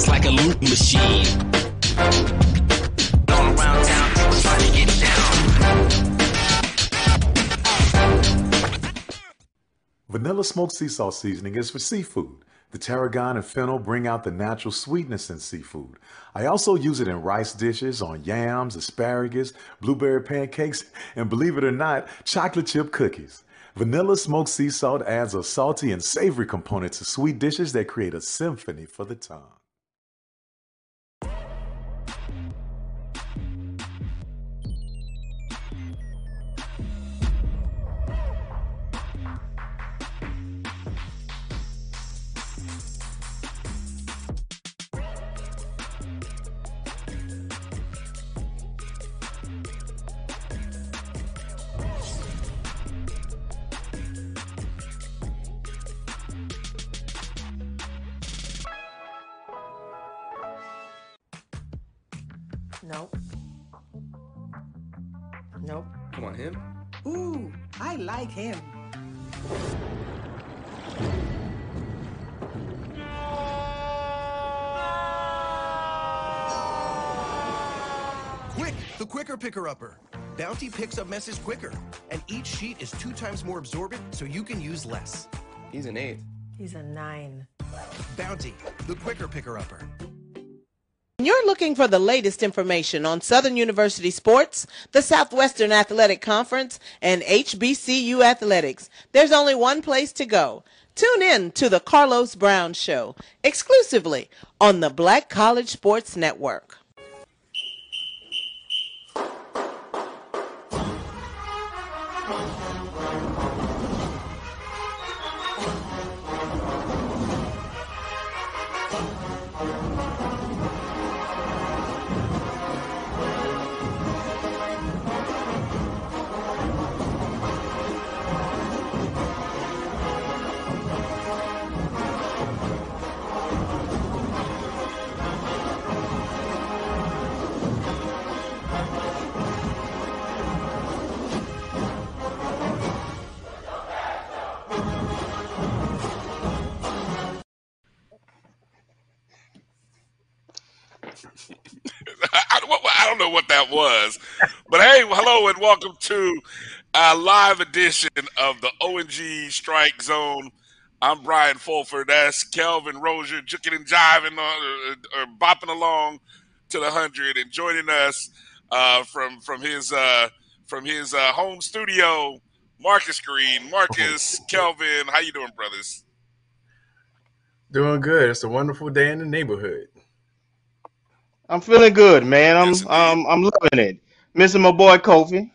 it's like a loop machine. All around town, people trying to get down. Vanilla smoked sea salt seasoning is for seafood. The tarragon and fennel bring out the natural sweetness in seafood. I also use it in rice dishes, on yams, asparagus, blueberry pancakes, and believe it or not, chocolate chip cookies. Vanilla smoked sea salt adds a salty and savory component to sweet dishes that create a symphony for the tongue. Him. Ooh, I like him. Quick, the quicker picker upper. Bounty picks up messes quicker, and each sheet is two times more absorbent, so you can use less. He's an eight. He's a nine. Bounty, the quicker picker upper. When You're looking for the latest information on Southern University sports, the Southwestern Athletic Conference, and HBCU athletics. There's only one place to go. Tune in to the Carlos Brown Show exclusively on the Black College Sports Network. Know what that was, but hey, hello and welcome to a live edition of the ONG Strike Zone. I'm Brian Fulford. That's Kelvin Rozier, juking and jiving or, or bopping along to the hundred, and joining us uh, from from his uh, from his uh, home studio, Marcus Green. Marcus, Kelvin, how you doing, brothers? Doing good. It's a wonderful day in the neighborhood. I'm feeling good, man. I'm Yes, indeed. um I'm loving it. Missing my boy Kofi.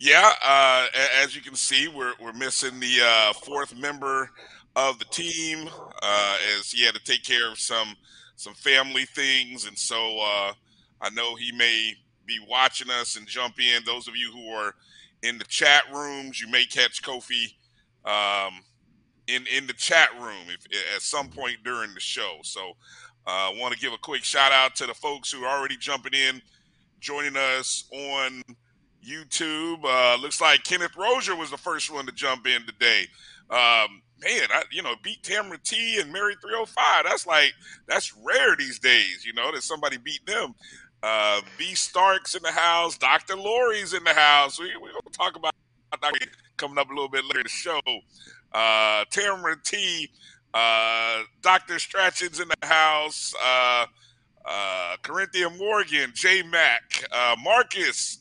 Yeah, uh, as you can see, we're we're missing the uh, fourth member of the team uh, as he had to take care of some some family things, and so uh, I know he may be watching us and jump in. Those of you who are in the chat rooms, you may catch Kofi um, in in the chat room if, at some point during the show. So, I uh, want to give a quick shout out to the folks who are already jumping in, joining us on YouTube. Uh, looks like Kenneth Rozier was the first one to jump in today. Um, man, I, you know, beat Tamara T and Mary 305. That's like that's rare these days. You know that somebody beat them. Uh, B Starks in the house. Dr. Lori's in the house. We we gonna talk about coming up a little bit later in the show. Uh, Tamara T. Uh, Dr. Strachan's in the house. Uh, uh, Morgan, J Mac, uh, Marcus.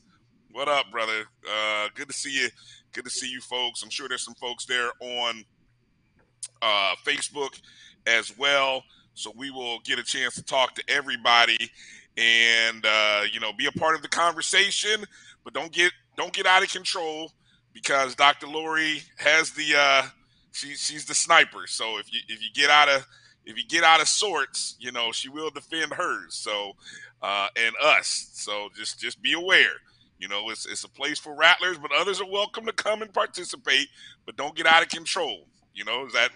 What up, brother? Uh, good to see you. Good to see you, folks. I'm sure there's some folks there on uh, Facebook as well. So we will get a chance to talk to everybody and uh, you know be a part of the conversation. But don't get don't get out of control because Dr. Lori has the uh, she she's the sniper. So if you if you get out of if you get out of sorts, you know she will defend hers. So uh, and us. So just just be aware. You know, it's it's a place for rattlers, but others are welcome to come and participate. But don't get out of control. You know, that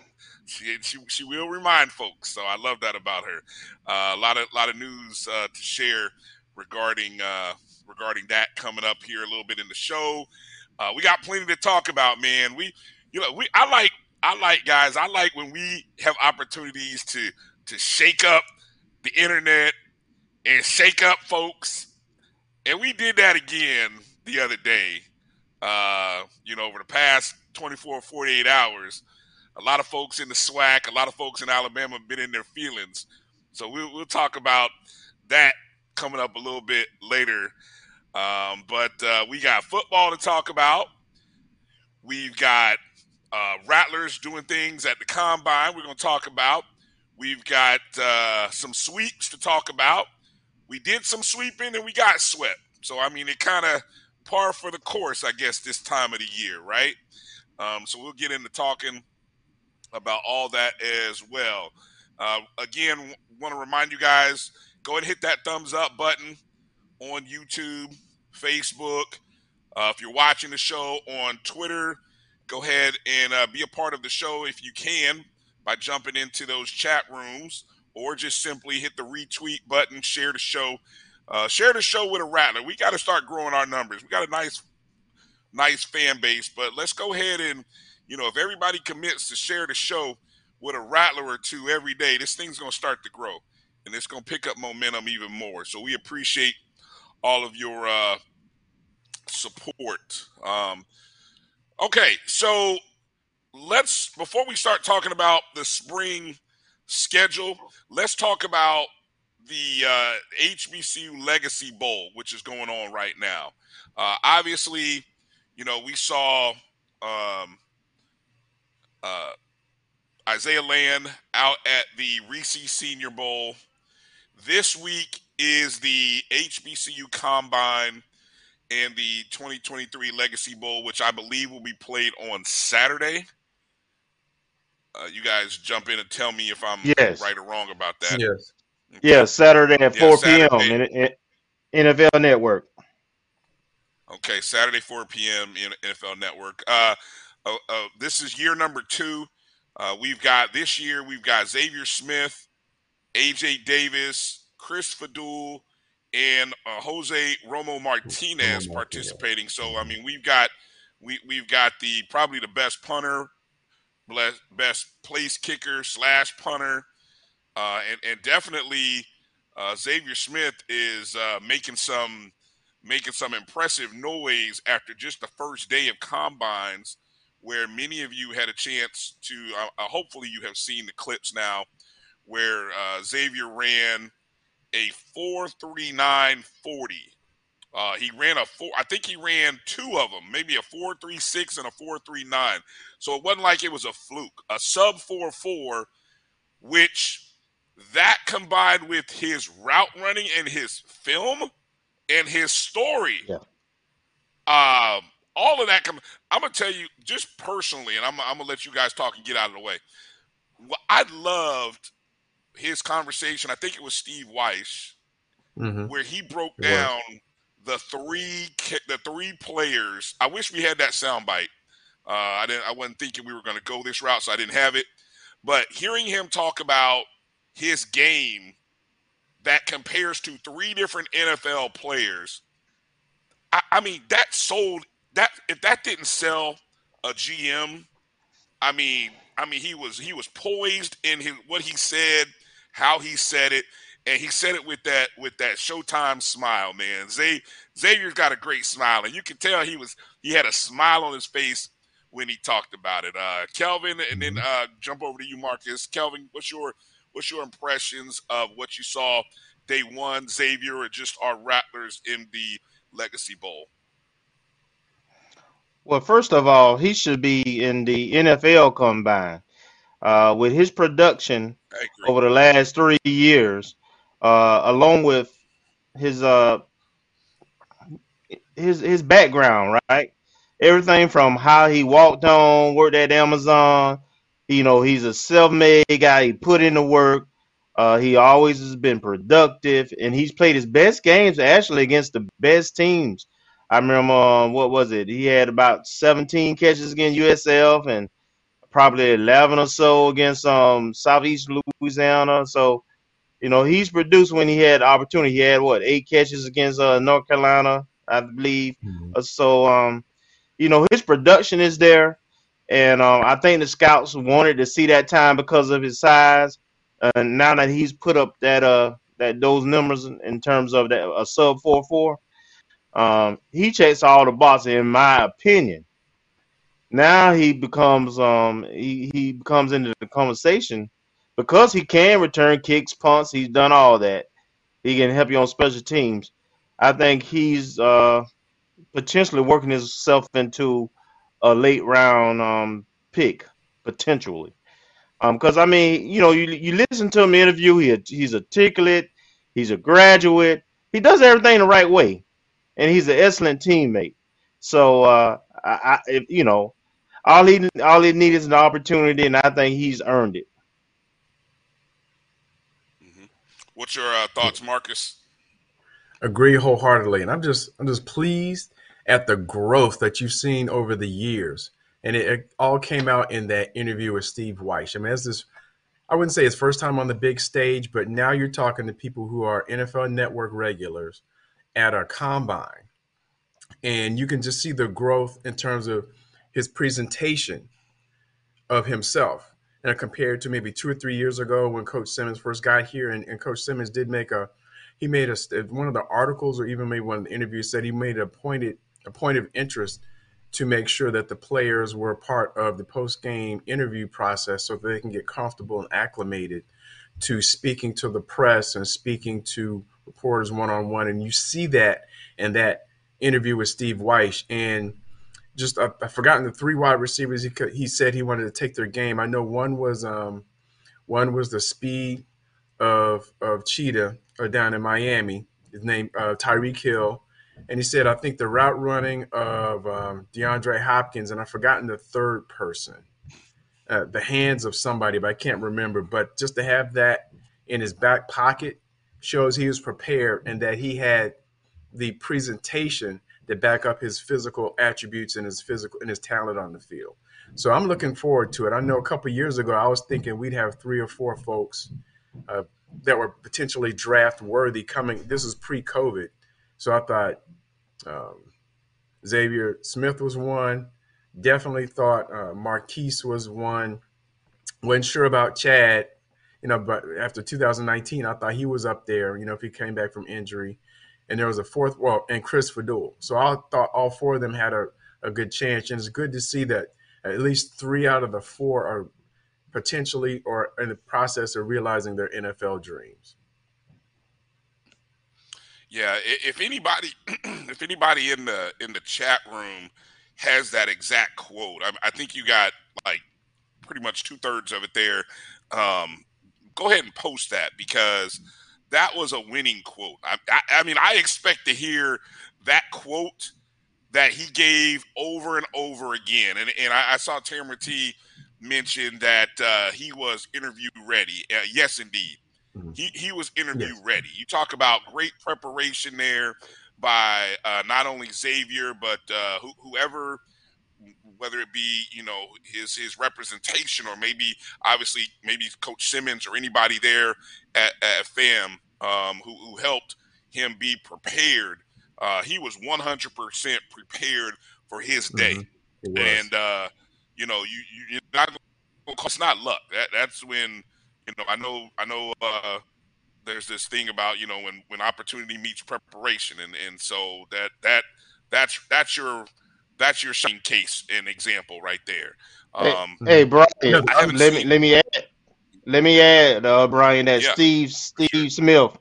she she she will remind folks. So I love that about her. Uh, a lot of lot of news uh, to share regarding uh, regarding that coming up here a little bit in the show. Uh, we got plenty to talk about, man. We you know we I like I like guys. I like when we have opportunities to to shake up the internet and shake up folks, and we did that again the other day. Uh, you know, over the past 24, 48 hours, a lot of folks in the SWAC, a lot of folks in Alabama have been in their feelings. So we'll, we'll talk about that coming up a little bit later. Um, but uh, we got football to talk about. We've got uh, Rattlers doing things at the combine. We're going to talk about. We've got uh, some sweeps to talk about. We did some sweeping and we got swept. So I mean, it kind of par for the course, I guess, this time of the year, right? Um, so we'll get into talking about all that as well. Uh, again, want to remind you guys go ahead and hit that thumbs up button on YouTube, Facebook. Uh, if you're watching the show on Twitter, go ahead and uh, be a part of the show if you can by jumping into those chat rooms or just simply hit the retweet button, share the show. Uh, share the show with a rattler. We got to start growing our numbers. We got a nice, nice fan base, but let's go ahead and, you know, if everybody commits to share the show with a rattler or two every day, this thing's going to start to grow and it's going to pick up momentum even more. So we appreciate all of your uh, support. Um, okay, so let's before we start talking about the spring schedule, let's talk about the uh, HBCU Legacy Bowl, which is going on right now. Uh, obviously, you know we saw um, uh, Isaiah Land out at the Reese Senior Bowl. This week is the HBCU Combine and the 2023 Legacy Bowl, which I believe will be played on Saturday. Uh, you guys jump in and tell me if I'm Yes. right or wrong about that. Yes. Yeah, Saturday at Yeah, 4 p.m. In, in NFL Network. Okay, Saturday 4 p.m. in NFL Network. Uh, uh, uh, this is year number two. Uh, we've got this year. We've got Xavier Smith, AJ Davis, Chris Fadul, and uh, Jose Romo Martinez participating. So I mean, we've got we we've got the probably the best punter, best place kicker slash punter, uh, and and definitely uh, Xavier Smith is uh, making some making some impressive noise after just the first day of combines, where many of you had a chance to. Uh, uh, hopefully, you have seen the clips now, where uh, Xavier ran a four three nine forty. Uh, he ran a four. I think he ran two of them, maybe a four three six and a four three nine. So it wasn't like it was a fluke. A sub four four, which that combined with his route running and his film and his story, Yeah. um, all of that. Com- I'm gonna tell you just personally, and I'm, I'm gonna let you guys talk and get out of the way. I loved his conversation. I think it was Steve Wyche hmm where he broke It was. down the three the three players. I wish we had that soundbite. Uh, I didn't. I wasn't thinking we were going to go this route, so I didn't have it. But hearing him talk about his game that compares to three different NFL players, I, I mean that sold that. If that didn't sell a GM, I mean, I mean he was he was poised in his what he said, how he said it, and he said it with that with that Showtime smile, man. Xavier, Xavier's got a great smile, and you can tell he was he had a smile on his face when he talked about it. Uh, Kelvin, and then uh, jump over to you, Marcus. Kelvin, what's your what's your impressions of what you saw day one, Xavier, or just our Rattlers in the Legacy Bowl? Well, first of all, he should be in the NFL combine. Uh, with his production over the last three years, uh, along with his uh, his his background, right? Everything from how he walked on, worked at Amazon. You know, he's a self-made guy. He put in the work. Uh, he always has been productive, and he's played his best games actually against the best teams. I remember um, what was it? He had about 17 catches against USF and probably 11 or so against um Southeast Louisiana. So, you know, he's produced when he had opportunity. He had what eight catches against uh, North Carolina, I believe. Mhm. Uh, So, um, you know, his production is there, and um, I think the scouts wanted to see that time because of his size. Uh, now that he's put up that uh that those numbers in, in terms of that a sub four four, um, he checks all the boxes in my opinion. Now he becomes um he, he becomes into the conversation because he can return kicks, punts. He's done all that. He can help you on special teams. I think he's uh potentially working himself into a late round um pick potentially. Um, because I mean, you know, you you listen to him interview. He he's articulate. He's a graduate. He does everything the right way, and he's an excellent teammate. So, uh, I, I you know, all he all he needs is an opportunity, and I think he's earned it. What's your uh, thoughts, Marcus? Agree wholeheartedly, and I'm just I'm just pleased at the growth that you've seen over the years, and it, it all came out in that interview with Steve Wyche. I mean, as this, I wouldn't say his first time on the big stage, but now you're talking to people who are NFL Network regulars at a combine, and you can just see the growth in terms of his presentation of himself and compared to maybe two or three years ago when Coach Simmons first got here, and, and Coach Simmons did make a he made a one of the articles or even maybe one of the interviews said he made a pointed a point of interest to make sure that the players were part of the post game interview process so that they can get comfortable and acclimated to speaking to the press and speaking to reporters one on one. And you see that in that interview with Steve Wyche. And just I, I've forgotten the three wide receivers he could, he said he wanted to take their game. I know one was um one was the speed of of Cheetah uh, down in Miami. His name uh, Tyreek Hill, and he said I think the route running of um, DeAndre Hopkins, and I've forgotten the third person, uh, the hands of somebody, but I can't remember. But just to have that in his back pocket shows he was prepared and that he had the presentation that back up his physical attributes and his physical and his talent on the field. So I'm looking forward to it. I know a couple years ago I was thinking we'd have three or four folks uh, that were potentially draft worthy coming. This is pre-COVID, so I thought um, Xavier Smith was one. Definitely thought uh, Marquise was one. wasn't sure about Chad, you know, but after 2019, I thought he was up there. You know, if he came back from injury and there was a fourth, well, and Chris Fadul. So I thought all four of them had a, a good chance, and it's good to see that at least three out of the four are potentially or in the process of realizing their NFL dreams. Yeah, if anybody, if anybody in the in the chat room has that exact quote, I, I think you got like pretty much two thirds of it there. Um, go ahead and post that because that was a winning quote. I, I, I, mean, I expect to hear that quote that he gave over and over again. And, and I, I saw Tamara T mention that uh, he was interview ready. Uh, yes, indeed. Mm-hmm. He, he was interview yes. ready. You talk about great preparation there by uh, not only Xavier, but uh, who, whoever whether it be you know his his representation or maybe obviously maybe Coach Simmons or anybody there at, at FAM um, who, who helped him be prepared. Uh, he was 100% prepared for his day, mm-hmm. and uh, you know you, you you're not it's not luck. That that's when you know I know I know uh, there's this thing about you know when when opportunity meets preparation, and and so that that that's that's your that's your shining case and example right there. Um, hey, hey Brian, let me let me add let me add, uh, Brian, that yeah. Steve Steve Smith,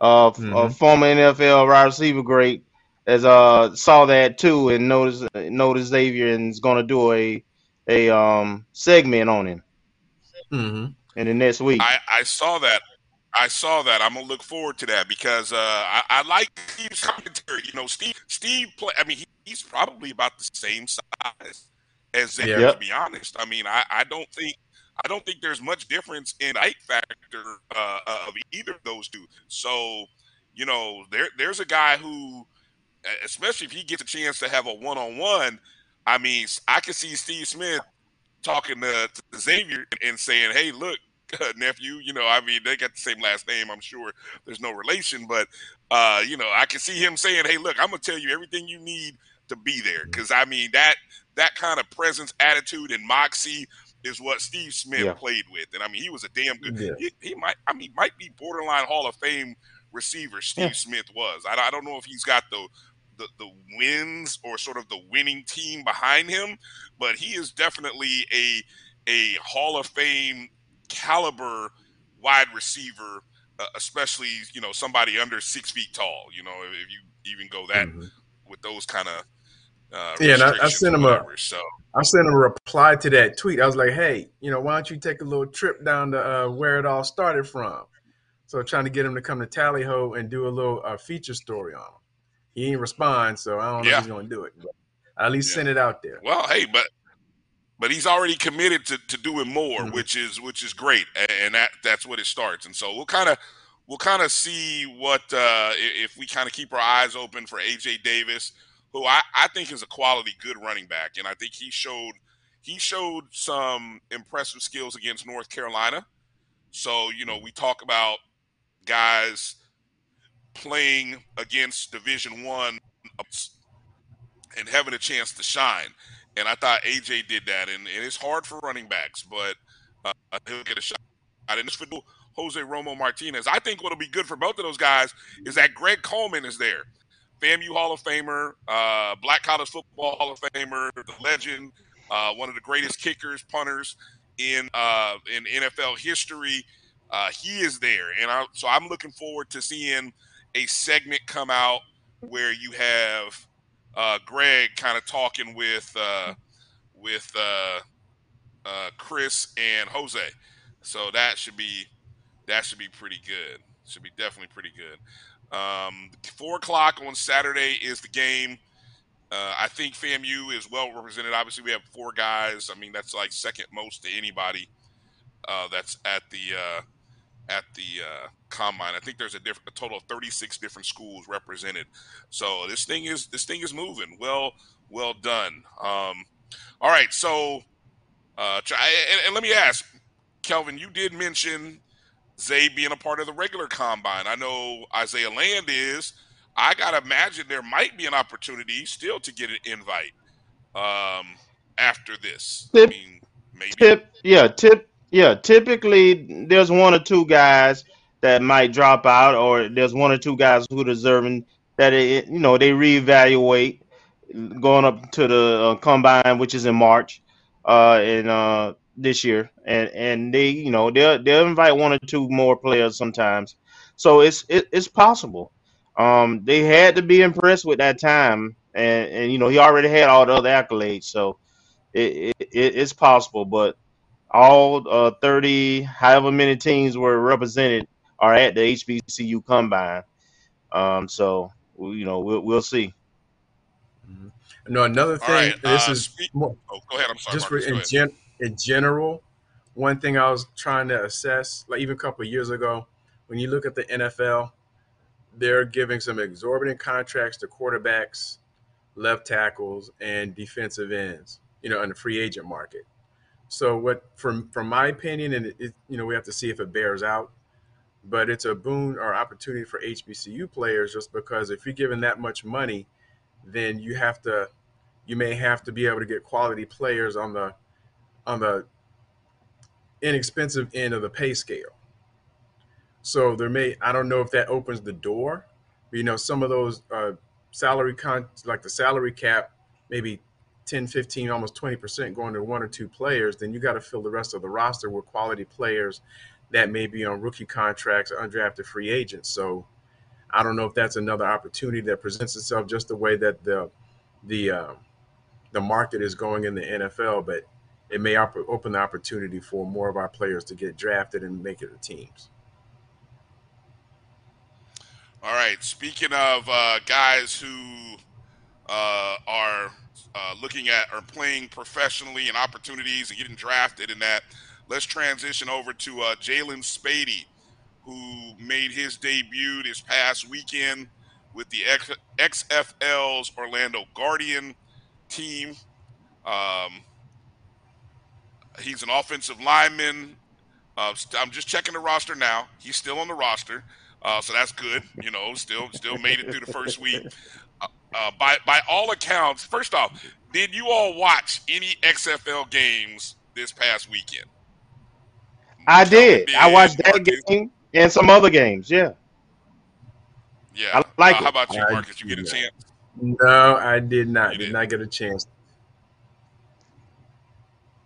uh, mm-hmm. a former NFL wide receiver great, as uh saw that too and noticed noticed Xavier and is going to do a a um segment on him mm-hmm. in the next week. I, I saw that. I saw that. I'm gonna look forward to that because uh, I, I like Steve's commentary. You know, Steve. Steve play. I mean, he, he's probably about the same size as Xavier. Yep. To be honest, I mean, I, I don't think I don't think there's much difference in height factor uh, of either of those two. So, you know, there there's a guy who, especially if he gets a chance to have a one on one, I mean, I can see Steve Smith talking to, to Xavier and saying, "Hey, look, nephew, you know, I mean, they got the same last name. I'm sure there's no relation, but uh, you know, I can see him saying, "Hey, look, I'm gonna tell you everything you need to be there," because I mean that that kind of presence, attitude, and moxie is what Steve Smith Yeah. played with. And I mean, he was a damn good. Yeah. He, he might. I mean, might be borderline Hall of Fame receiver. Steve Yeah. Smith was. I, I don't know if he's got the the, the wins or sort of the winning team behind him, but he is definitely a a Hall of Fame caliber wide receiver, uh, especially you know somebody under six feet tall. You know, if you even go that Mhm. with those kind of uh, Yeah, and I- I sent him a- So I sent him a reply to that tweet. I was like, "Hey, you know, why don't you take a little trip down to uh, where it all started from?" So trying to get him to come to Tally Ho and do a little uh, feature story on him. He didn't respond, so I don't know Yeah. if he's going to do it. But I at least Yeah. send it out there. Well, hey, but but he's already committed to, to doing more, Mhm. which is which is great, and that that's what it starts. And so we'll kind of we'll kind of see what uh, if we kind of keep our eyes open for AJ Davis, who I, I think is a quality good running back, and I think he showed he showed some impressive skills against North Carolina. So you know we talk about guys playing against Division One and having a chance to shine. And I thought AJ did that, and, and it's hard for running backs, but uh, he'll get a shot. And it's for Jose Romo Martinez. I think what'll be good for both of those guys is that Greg Coleman is there, FAMU Hall of Famer, uh, Black College Football Hall of Famer, the legend, uh, one of the greatest kickers, punters in uh, in NFL history. Uh, he is there, and I, so I'm looking forward to seeing a segment come out where you have uh, Greg kind of talking with uh, with uh, uh, Chris and Jose. So that should be that should be pretty good. Should be definitely pretty good. Um, four o'clock on Saturday is the game. Uh, I think FAMU is well represented. Obviously, we have four guys. I mean, that's like second most to anybody uh, that's at the uh, at the uh, combine. I think there's a, diff- a total of 36 different schools represented. So this thing is this thing is moving. Well, well done. Um, all right, so uh, try, and, and let me ask, Kelvin, you did mention Zay being a part of the regular combine. I know Isaiah Land is. I gotta imagine there might be an opportunity still to get an invite um, after this. I mean, maybe. Tip, yeah, tip, yeah. Typically, there's one or two guys that might drop out, or there's one or two guys who deserving that it, you know they reevaluate going up to the uh, combine, which is in March, uh, in uh this year, and and they you know they'll they'll invite one or two more players sometimes, so it's it, it's possible. Um, they had to be impressed with that time, and and you know he already had all the other accolades, so it, it it's possible, but all uh, 30, however many teams were represented, are at the HBCU combine. Um, so you know we'll we'll see. No, another thing. right. this uh, is speak- more, oh, go ahead. I'm sorry. just Marcus, in, gen, in general, one thing I was trying to assess, like even a couple of years ago, when you look at the NFL, they're giving some exorbitant contracts to quarterbacks, left tackles, and defensive ends. You know, in the free agent market. So, what from from my opinion, and it, it, you know, we have to see if it bears out. But it's a boon or opportunity for HBCU players, just because if you're given that much money, then you have to, you may have to be able to get quality players on the on the inexpensive end of the pay scale. So there may I don't know if that opens the door. But, you know, some of those uh, salary con like the salary cap, maybe 10, 15, almost 20% going to one or two players, then you got to fill the rest of the roster with quality players that may be on rookie contracts or undrafted free agents. So I don't know if that's another opportunity that presents itself just the way that the the uh, the market is going in the NFL, but it may op- open the opportunity for more of our players to get drafted and make it to teams. All right. Speaking of uh, guys who uh, are uh, looking at or playing professionally and opportunities and getting drafted in that, let's transition over to uh, Jalen Spady, who made his debut this past weekend with the X- XFL's Orlando Guardian team. Um, he's an offensive lineman. Uh, I'm just checking the roster now. He's still on the roster, uh, so that's good. You know, still still made it through the first week. Uh, by by all accounts, first off, Did you all watch any XFL games this past weekend? I did. I watched that game and some other games. Yeah. Yeah. I like Uh, how about you, I- Marcus? You get a chance? No, I did not. You Did didn't. get a chance.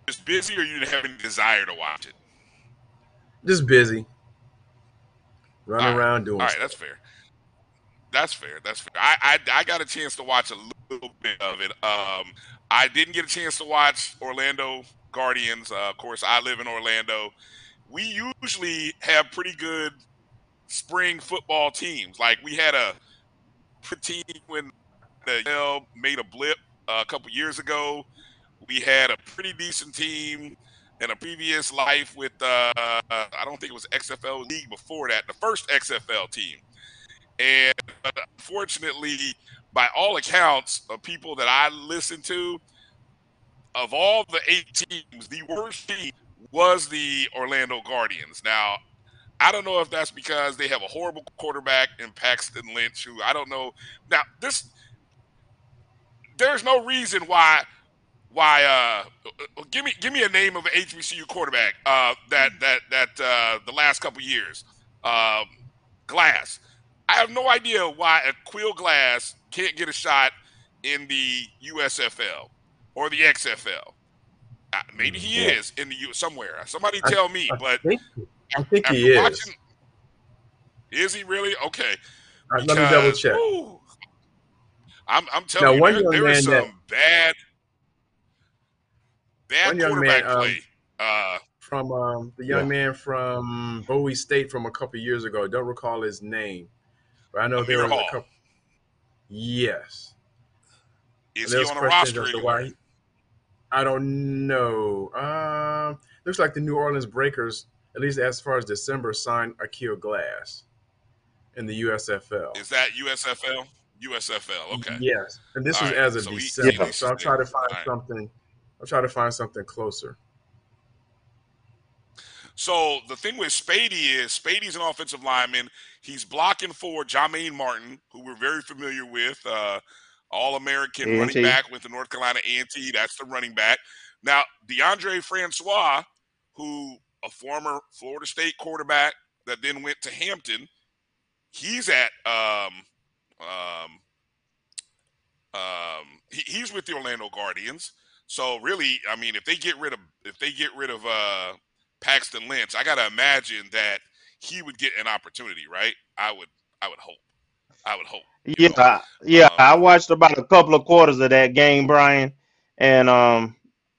Just busy, or you didn't have any desire to watch it? Just busy. Running All right. around doing All right, stuff. that's fair. That's fair. That's fair. I, I I got a chance to watch a little bit of it. Um, I didn't get a chance to watch Orlando Guardians. Uh, of course, I live in Orlando. We usually have pretty good spring football teams. Like we had a team when the NFL made a blip uh, a couple years ago. We had a pretty decent team in a previous life with uh, I don't think it was XFL league before that, the first XFL team. And uh, unfortunately, by all accounts of people that I listen to, of all the eight teams, the worst team was the Orlando Guardians. Now, I don't know if that's because they have a horrible quarterback in Paxton Lynch, who I don't know. Now, this there's no reason why why uh give me give me a name of an HBCU quarterback uh that that that uh the last couple years. Um Glass. I have no idea why a Quill Glass can't get a shot in the USFL or the XFL. Uh, maybe he Yeah. is in the U somewhere. Somebody I- tell me, I but think, I think he is. watching- is he really? Okay. Right, let me double check. whew, I'm, I'm telling Now, you, there, there is some that- bad, bad quarterback man, um. Uh, From um, the young man from Bowie State from a couple years ago. I don't recall his name, but I know there Amir was Hall. a couple. Yes. is he on the roster why he- I don't know. Um, looks like the New Orleans Breakers, at least as far as December, signed Aqeel Glass in the USFL. Is that USFL? USFL. Okay. Yes, and this All was right, as of so December. he- so I'll try to find right. something. I'll try to find something closer. So the thing with Spady is Spady's an offensive lineman. He's blocking for Jah-Maine Martin, who we're very familiar with, uh, All American A&T. running back with the North Carolina A&T. That's the running back. Now Deondre Francois, who a former Florida State quarterback that then went to Hampton, he's at um, um, um, he, he's with the Orlando Guardians. So really, I mean, if they get rid of if they get rid of uh, Paxton Lynch, I gotta imagine that he would get an opportunity, right? I would, I would hope, I would hope. Yeah, know. I- yeah. Um, I watched about a couple of quarters of that game, Brian, and um,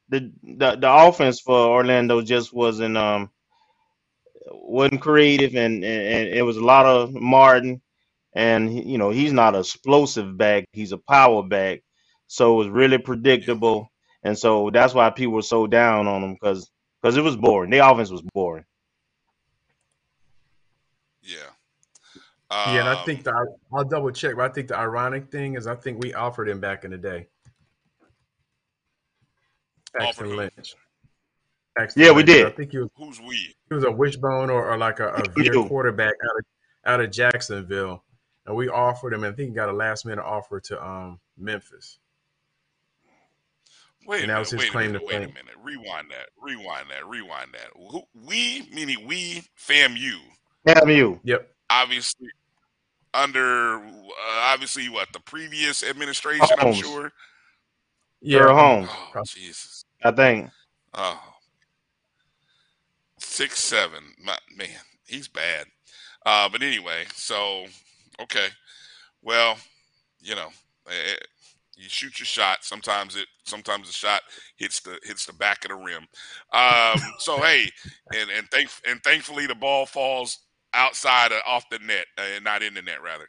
the the the offense for Orlando just wasn't um wasn't creative, and and, and it was a lot of Martin, and you know he's not an explosive back, he's a power back, so it was really predictable, and so that's why people were so down on him because because it was boring. The offense was boring. Yeah. yeah, and I Um, think the I'll double check, but I think the ironic thing is I think we offered him back in the day. Offered Paxton? Lynch. Paxton Yeah, we did. I think he was who's we? he was a wishbone or, or like a, a We veer do. quarterback out of out of Jacksonville, and we offered him. and I think he got a last minute offer to um Memphis. Wait a And that was minute. his Wait a claim minute. to Wait a fame. minute. Rewind that. Rewind that. Rewind that. Who, we meaning we FAMU. Damn you. Yep. obviously under uh, obviously what the previous administration i'm Holmes. sure Yeah. Earl Holmes, oh jesus I think. oh six seven my, man he's bad uh but anyway so okay well you know eh, you shoot your shot sometimes it sometimes the shot hits the hits the back of the rim um so hey and and thank and thankfully the ball falls outside of, off the net uh, and not in the net rather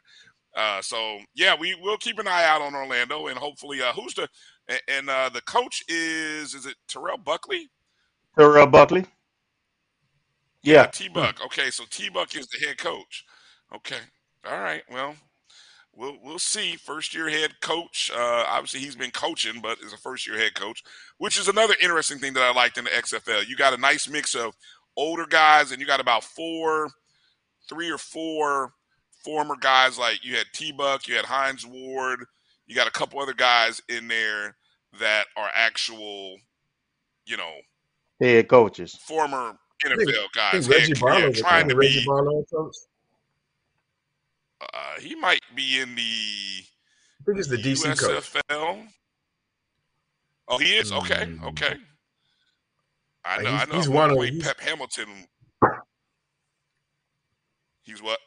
uh so yeah we will keep an eye out on orlando and hopefully uh who's the and, and uh the coach is is it terrell buckley Terrell Buckley. Yeah. T Buck. Okay, so T Buck is the head coach. Okay. All right. Well, we'll we'll see. First year head coach. Uh, obviously, he's been coaching, but is a first year head coach, which is another interesting thing that I liked in the XFL. You got a nice mix of older guys, and you got about four, three or four former guys. Like you had T Buck, you had Hines Ward, you got a couple other guys in there that are actual, you know, Head coaches. former I NFL guys. think head- Reggie yeah, Barlow. trying to Reggie be. Barlow coach. Uh, he might be in the I think it's the DC coach. USFL. Oh, he is okay. Mm. Okay. I know. he's- I know. he's at one of- point, he's- Pep Hamilton. He's what?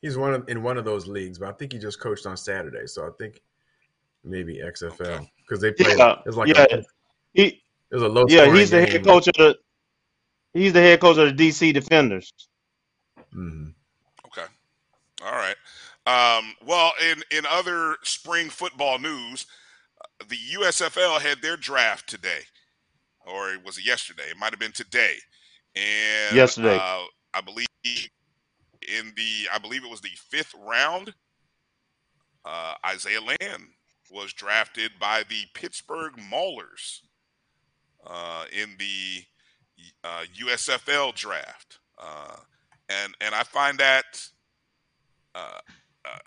He's one of, in one of those leagues, but I think he just coached on Saturday. So I think maybe XFL Okay. because they play. Yeah, it's like yeah. a, He it was a low. yeah, he's the game. head coach of the he's the head coach of the DC Defenders. Mhm. All right. Um, well, in in other spring football news, uh, the USFL had their draft today, or it was it yesterday? It might have been today. And Yesterday. uh, I believe in the I believe it was the fifth round. Uh, Isaiah Land was drafted by the Pittsburgh Maulers uh, in the uh, USFL draft, uh, and and I find that a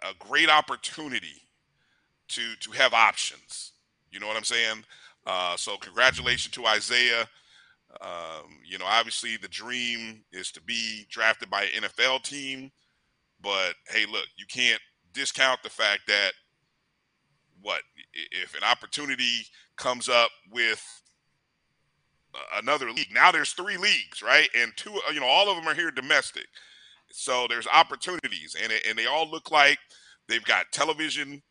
a great opportunity to to have options. You know what I'm saying? Uh, so congratulations to Isaiah. Um, you know, obviously the dream is to be drafted by an NFL team, but hey, look, you can't discount the fact that what if an opportunity comes up with another league. Now there's three leagues, right? And two, you know, all of them are here domestic. So there's opportunities, and and they all look like they've got television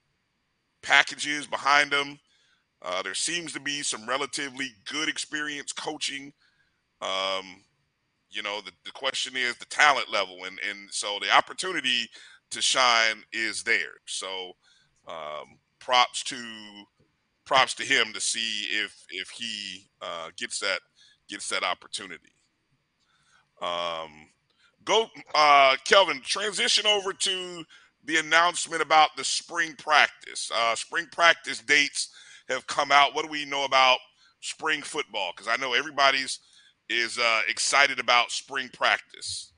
packages behind them. Uh, there seems to be some relatively good experience coaching. Um, you know, the, the question is the talent level, and and so the opportunity to shine is there. So um, props to props to him to see if if he uh, gets that gets that opportunity. Um, go, uh, Kelvin. Transition over to the announcement about the spring practice. Uh, spring practice dates have come out. What do we know about spring football? Because I know everybody's is uh, excited about spring practice.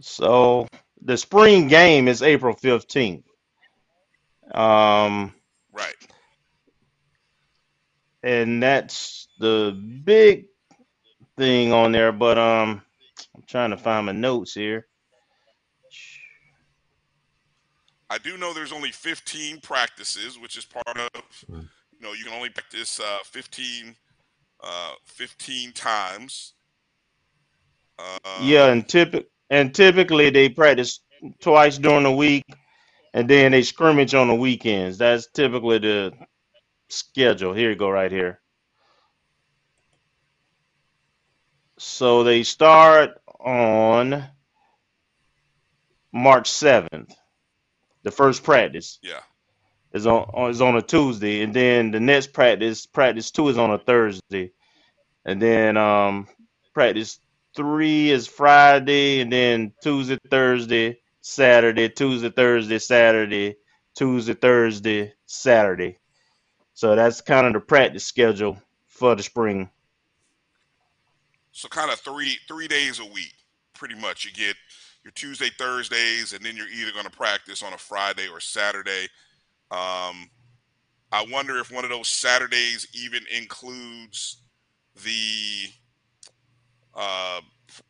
So the spring game is April fifteenth. Um, Right. and that's the big thing on there. But um, I'm trying to find my notes here. I do know there's only 15 practices, which is part of, you know, you can only practice uh, 15, uh, 15 times. Uh, Yeah, and typic and typically they practice twice during the week, and then they scrimmage on the weekends. That's typically the schedule. Here you go, right here. So they start on March seventh. The first practice yeah. is on is on a Tuesday, and then the next practice practice two is on a Thursday, and then um practice three is Friday, and then Tuesday, Thursday, Saturday, Tuesday, Thursday, Saturday, Tuesday, Thursday, Saturday. So that's kind of the practice schedule for the spring. So kind of three three days a week, pretty much. You get your Tuesday, Thursdays, and then you're either going to practice on a Friday or Saturday. Um, I wonder if one of those Saturdays even includes the uh,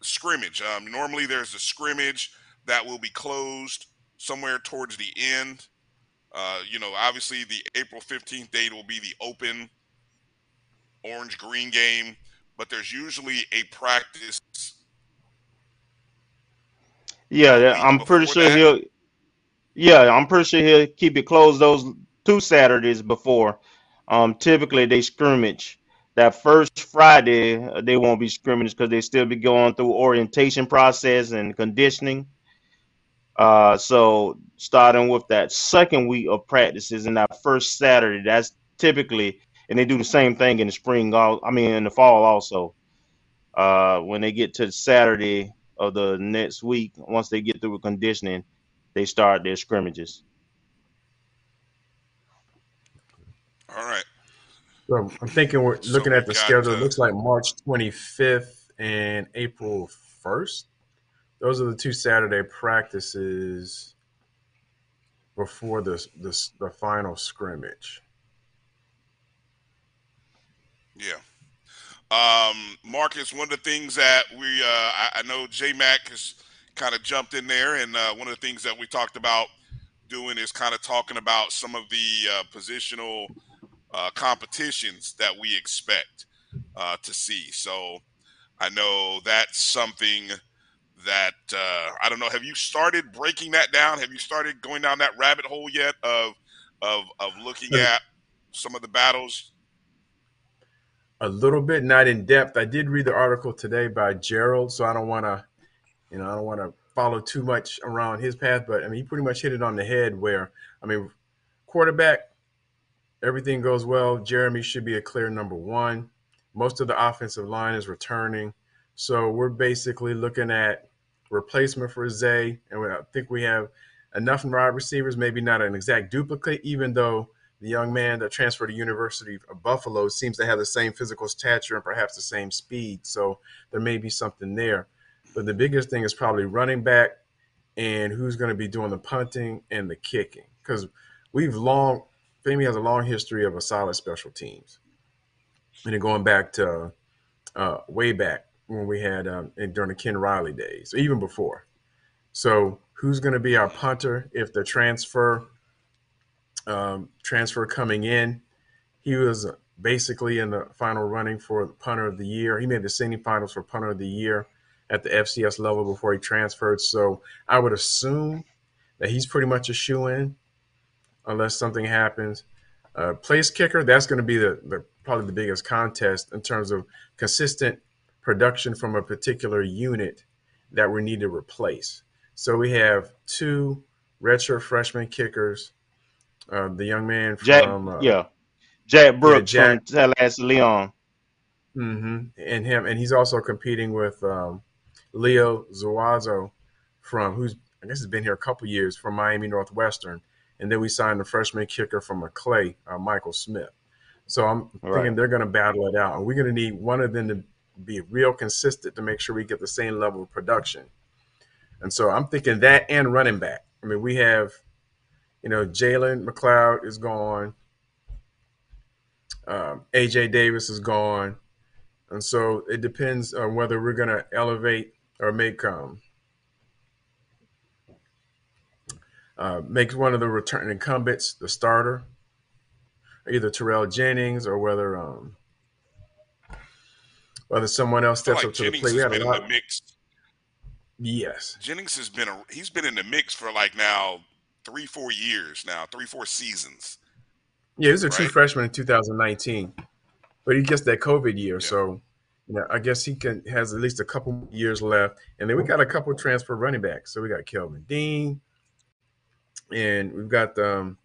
scrimmage. Um, normally, there's a scrimmage that will be closed somewhere towards the end. Uh, you know, obviously, the April 15th date will be the open orange green game, but there's usually a practice. Yeah, a yeah, week I'm pretty sure that. he'll. Yeah, I'm pretty sure he'll keep it closed those two Saturdays before. Um, typically they scrimmage that first Friday. uh, They won't be scrimmage because they still be going through orientation process and conditioning. Uh, so starting with that second week of practices and that first Saturday, that's typically, and they do the same thing in the spring. All I mean, in the fall also. Uh, when they get to Saturday of the next week, once they get through with conditioning, they start their scrimmages. All right. So I'm thinking we're So looking at the got, schedule. It uh, looks like March 25th and April 1st. Those are the two Saturday practices. before the the, the final scrimmage. Yeah. Um, Marcus, one of the things that we, uh, I, I know J Mac has kind of jumped in there, and uh, one of the things that we talked about doing is kind of talking about some of the uh, positional uh, competitions that we expect uh, to see. So I know that's something that uh, I don't know. Have you started breaking that down? Have you started going down that rabbit hole yet of of of looking at some of the battles? A little bit, not in depth. I did read the article today by Gerald, so I don't want to, you know, I don't want to follow too much around his path. But I mean, he pretty much hit it on the head. Where I mean, quarterback, everything goes well. Jeremy should be a clear number one. Most of the offensive line is returning, so we're basically looking at replacement for Zay, and I think we have enough wide receivers. Maybe not an exact duplicate, even though the young man that transferred to University of Buffalo seems to have the same physical stature and perhaps the same speed. So there may be something there. But the biggest thing is probably running back and who's going to be doing the punting and the kicking. Because we've long, FAMU has a long history of a solid special teams. And then going back to uh, way back when we had um, during the Ken Riley days, even before. So who's going to be our punter if the transfer um, transfer coming in. He was basically in the final running for punter of the year. He made the semifinals for punter of the year at the FCS level before he transferred. So I would assume that he's pretty much a shoe in, unless something happens. Uh, place kicker, that's going to be the, the probably the biggest contest in terms of consistent production from a particular unit that we need to replace. So we have two redshirt freshman kickers uh, the young man Jack, from uh, yeah, Jack Brooks yeah, Jack, from Leon. Mm-hmm. And him, and he's also competing with um, Leo Zuazo from who's I guess has been here a couple years from Miami Northwestern, and then we signed the freshman kicker from Maclay, uh, Michael Smith. So I'm All thinking right. they're going to battle it out, and we're going to need one of them to be real consistent to make sure we get the same level of production. And so I'm thinking that and running back. I mean, we have you know, Jalen McLeod is gone. Um, AJ Davis is gone. And so it depends on whether we're going to elevate or make um, uh, make one of the return incumbents the starter, either Terrell Jennings or whether um, whether someone else steps like up to the plate. We had a lot. mix. Yes. Jennings has been a, he's been in the mix for like now three four years now, three four seasons. Yeah, he was a true freshman in 2019, but he gets that COVID year, Yeah. so you know I guess he can has at least a couple years left. And then we got a couple transfer running backs. So we got Kelvin Dean, and we've got um,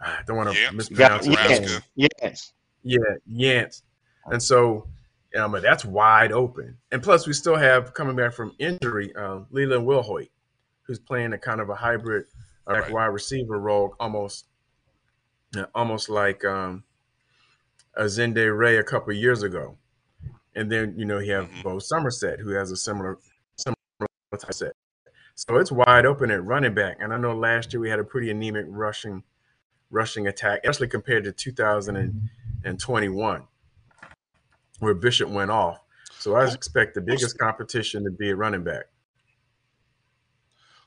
I don't want to Yeah. mispronounce Got his yes, yes. Yeah, Yance. And so um, that's wide open. And plus, we still have coming back from injury, uh, Leland Wilhoit, who's playing a kind of a hybrid uh, Right. wide receiver role, almost, almost like um, a Zende Ray a couple years ago. And then you know you have Mhm. Bo Somerset, who has a similar similar type set. So it's wide open at running back. And I know last year we had a pretty anemic rushing rushing attack, especially compared to 2021, where Bishop went off. So I expect the biggest competition to be a running back.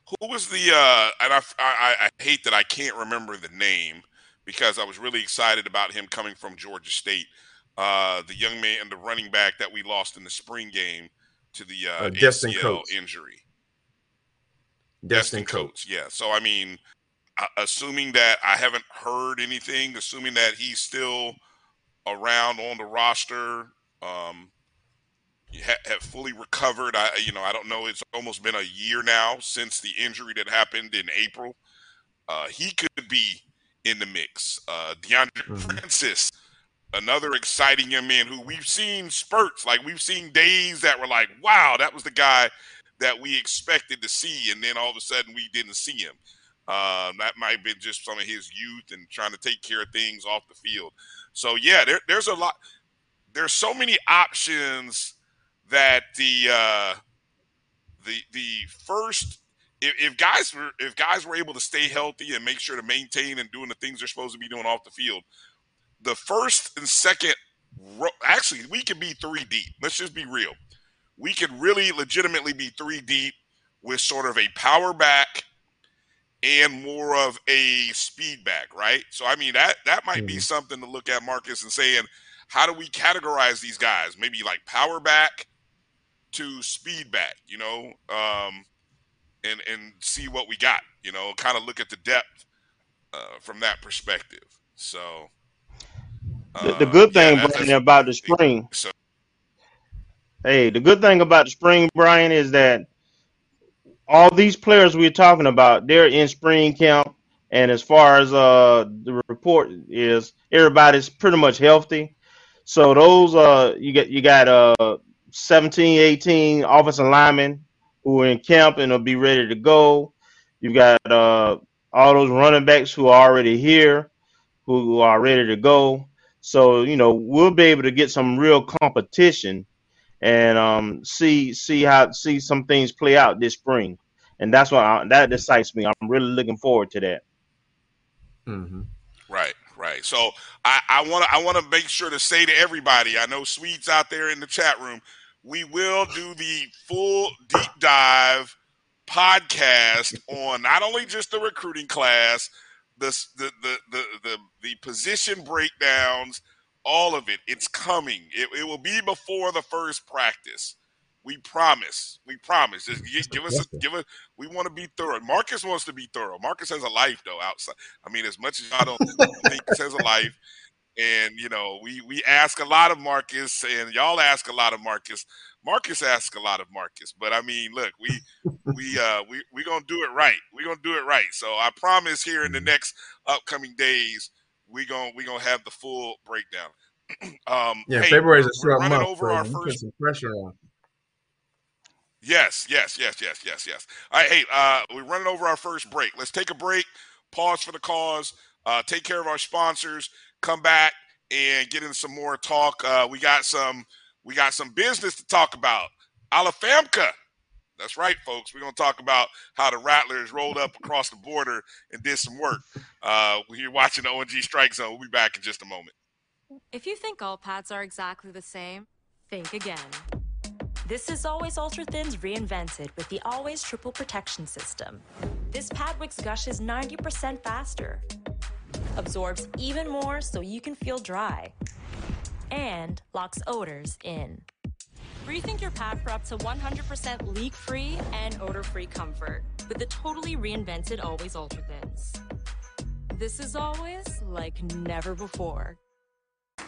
Who was the uh and I, I I hate that I can't remember the name because I was really excited about him coming from Georgia State. Uh the young man and the running back that we lost in the spring game to the uh, Uh, Destin ACL Coates. injury. Destin Destin Coates. Coates. Yeah. So I mean, uh, assuming that I haven't heard anything, assuming that he's still around on the roster, um, have fully recovered. I, you know, I don't know. It's almost been a year now since the injury that happened in April. Uh, he could be in the mix. Uh, Deondre Mhm. Francois, another exciting young man who we've seen spurts. Like we've seen days that were like, wow, that was the guy that we expected to see, and then all of a sudden we didn't see him. Um, that might have been just some of his youth and trying to take care of things off the field. So yeah, there, there's a lot. There's so many options that the uh, the the first if, if guys were if guys were able to stay healthy and make sure to maintain and doing the things they're supposed to be doing off the field, the first and second, actually, we could be three deep. Let's just be real. We could really legitimately be three deep with sort of a power back and more of a speed back, right? So I mean that that might be Mhm. something to look at, Marcus, and saying, how do we categorize these guys? Maybe like power back to speed back, you know, um, and and see what we got, you know, kind of look at the depth uh, from that perspective. So The, the uh, good yeah, thing, that's, Brian, about the spring, so hey, the good thing about the spring, Brian, is that all these players we're talking about, they're in spring camp, and as far as uh the report is, everybody's pretty much healthy. So those uh you get you got uh 17, 18 offensive linemen who are in camp and will be ready to go. You've got uh all those running backs who are already here, who are ready to go. So you know we'll be able to get some real competition and um, see see how see some things play out this spring, and that's what I, that excites me. I'm really looking forward to that. hmm Right, right. So I, I want to I want to make sure to say to everybody, I know Sweets out there in the chat room, we will do the full deep dive podcast on not only just the recruiting class, the the the the the, the position breakdowns, all of it. It's coming. It, it will be before the first practice. We promise. We promise. Just gi- give us a, give us. We want to be thorough. Marcus wants to be thorough. Marcus has a life though outside. I mean, as much as I don't think he has a life, and you know, we we ask a lot of Marcus, and y'all ask a lot of Marcus. Marcus asks a lot of Marcus, but I mean, look, we we uh we we gonna do it right. We gonna do it right. So I promise here in the next upcoming days, we gonna we gonna have the full breakdown. um, Yeah, hey, February is a short month, over so our first some pressure on. Yes, yes, yes, yes, yes, yes. All right, hey, uh, we're running over our first break. Let's take a break, pause for the cause, uh, take care of our sponsors, come back and get in some more talk. Uh, we got some, we got some business to talk about. Alafamka. That's right, folks. We're gonna talk about how the Rattlers rolled up across the border and did some work. Uh, you're here watching the ONG Strike Zone. We'll be back in just a moment. If you think all pads are exactly the same, think again. This is Always Ultra Thins reinvented with the Always Triple Protection System. This pad wicks gushes 90% faster, absorbs even more so you can feel dry, and locks odors in. Rethink your pad for up to 100% leak free and odor free comfort with the totally reinvented Always Ultra Thins. This is always like never before.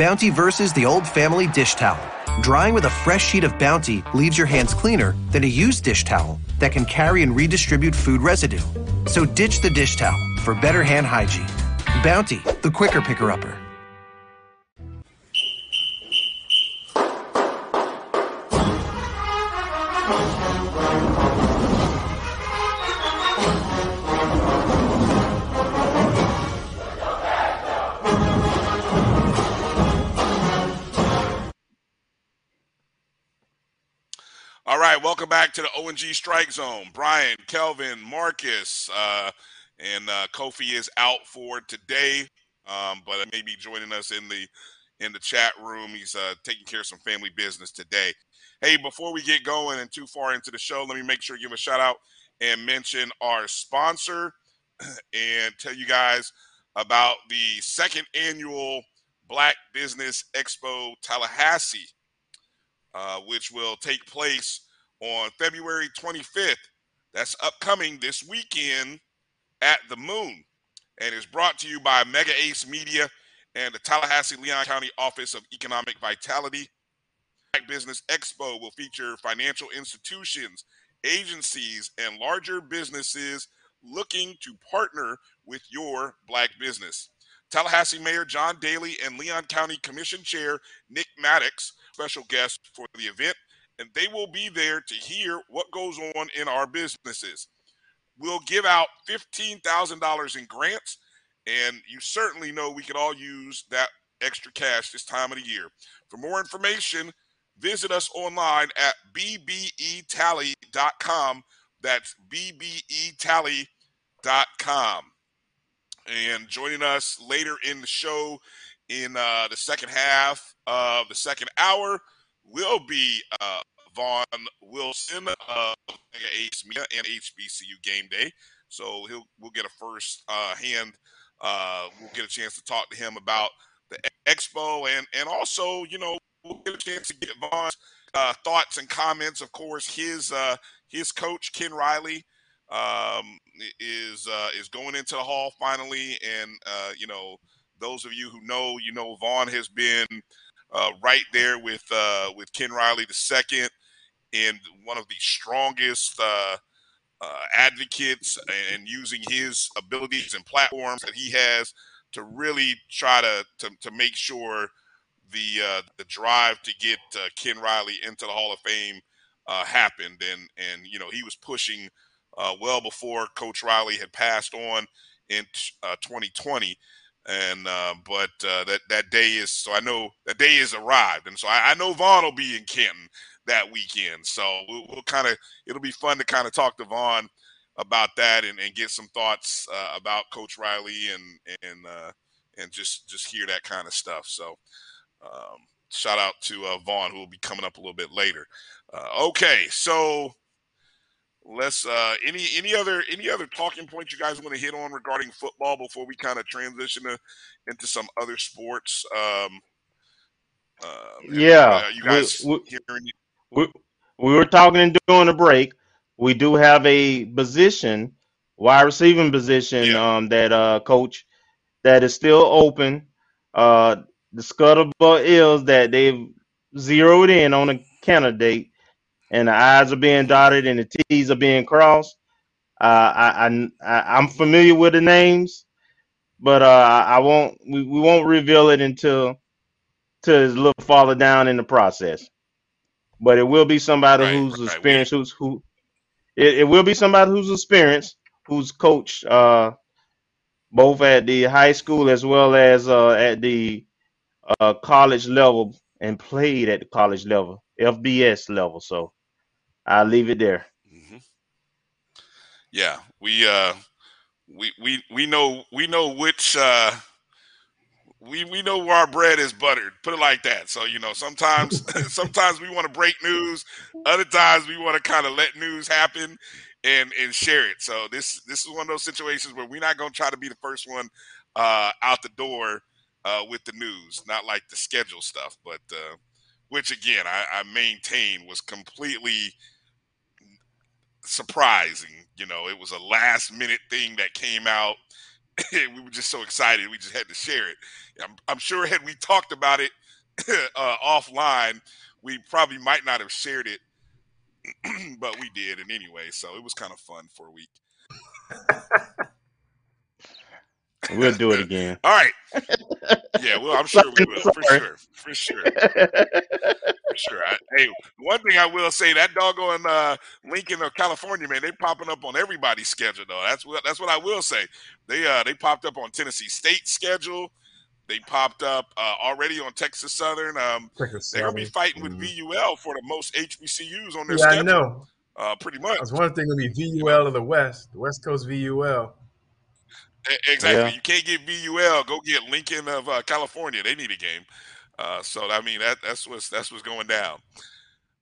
Bounty versus the old family dish towel. Drying with a fresh sheet of Bounty leaves your hands cleaner than a used dish towel that can carry and redistribute food residue. So ditch the dish towel for better hand hygiene. Bounty, the quicker picker upper. Welcome back to the ONG Strike Zone. Brian, Kelvin, Marcus, uh, and uh, Kofi is out for today, um, but may be joining us in the in the chat room. He's uh, taking care of some family business today. Hey, before we get going and too far into the show, let me make sure give a shout out and mention our sponsor and tell you guys about the second annual Black Business Expo Tallahassee uh, which will take place on February 25th. That's upcoming this weekend at the Moon, and is brought to you by Mega Ace Media and the Tallahassee Leon County Office of Economic Vitality. Black Business Expo will feature financial institutions agencies, and larger businesses looking to partner with your black business. Tallahassee Mayor John Dailey and Leon County Commission Chair Nick Maddox, special guests for the event, and they will be there to hear what goes on in our businesses. We'll give out $15,000 in grants, and you certainly know we could all use that extra cash this time of the year. For more information, visit us online at bbetally.com. That's bbetally.com. And joining us later in the show in uh, the second half of the second hour will be uh, Vaughn Wilson of and HBCU Game Day. So he'll we'll get a first uh, hand. Uh, we'll get a chance to talk to him about the expo and and also you know we'll get a chance to get Vaughn's uh, thoughts and comments. Of course, his uh, his coach Ken Riley um, is uh, is going into the hall finally, and uh, you know those of you who know, you know Vaughn has been uh, right there with uh, with Ken Riley the second, and one of the strongest uh, uh, advocates, and using his abilities and platforms that he has to really try to to, to make sure the uh, the drive to get Ken Riley into the Hall of Fame happened, and and you know he was pushing well before Coach Riley had passed on in uh, 2020, and uh, but uh, that that day is so I know that day is arrived, and so I, I know Vaughn will be in Canton that weekend, so we'll, we'll kind of it'll be fun to kind of talk to Vaughn about that and, and get some thoughts about Coach Riley and and uh and just just hear that kind of stuff. So. Um, shout out to uh, Vaughn, who will be coming up a little bit later. Uh, okay, so let's uh, any any other any other talking points you guys want to hit on regarding football before we kind of transition to, into some other sports. Um, uh, yeah, you guys we, hearing? We, we were talking during the break. We do have a position, wide receiving position, yeah. um, that uh, coach that is still open. Uh, the scuttlebutt is that they've zeroed in on a candidate, and the I's are being dotted and the T's are being crossed. Uh, I, I I'm familiar with the names, but uh, I won't. We, we won't reveal it until to a little farther down in the process. But it will be somebody Right, who's right. experienced, who's who. It, it will be somebody who's experienced, who's coached uh, both at the high school as well as uh, at the uh, college level and played at the college level, FBS level. So I'll leave it there. hmm Yeah, we uh, we we we know we know which uh, we we know where our bread is buttered. Put it like that. So you know, sometimes sometimes we want to break news, other times we want to kind of let news happen and and share it. So this this is one of those situations where we're not going to try to be the first one uh, out the door uh, with the news, not like the schedule stuff, but uh, which again I, I maintain was completely surprising. You know, it was a last minute thing that came out. we were just so excited, we just had to share it. I'm, I'm sure had we talked about it uh, offline, we probably might not have shared it, but we did, and anyway, so it was kind of fun for a week. We'll do it again. All right. Yeah, well, I'm sure we will, for sure, for sure, for sure. I, hey, one thing I will say, that doggone uh, Lincoln of California, man, they popping up on everybody's schedule, though. That's what that's what I will say. They uh they popped up on Tennessee State schedule. They popped up uh, already on Texas Southern. Um, Texas they're gonna be fighting with Mhm. VUL for the most HBCUs on their Yeah, I know. Uh, pretty much. That's one thing going to be VUL of the West, the West Coast VUL. Exactly. Yeah. You can't get VUL. Go get Lincoln of uh, California. They need a game. Uh, so I mean that that's what's that's what's going down.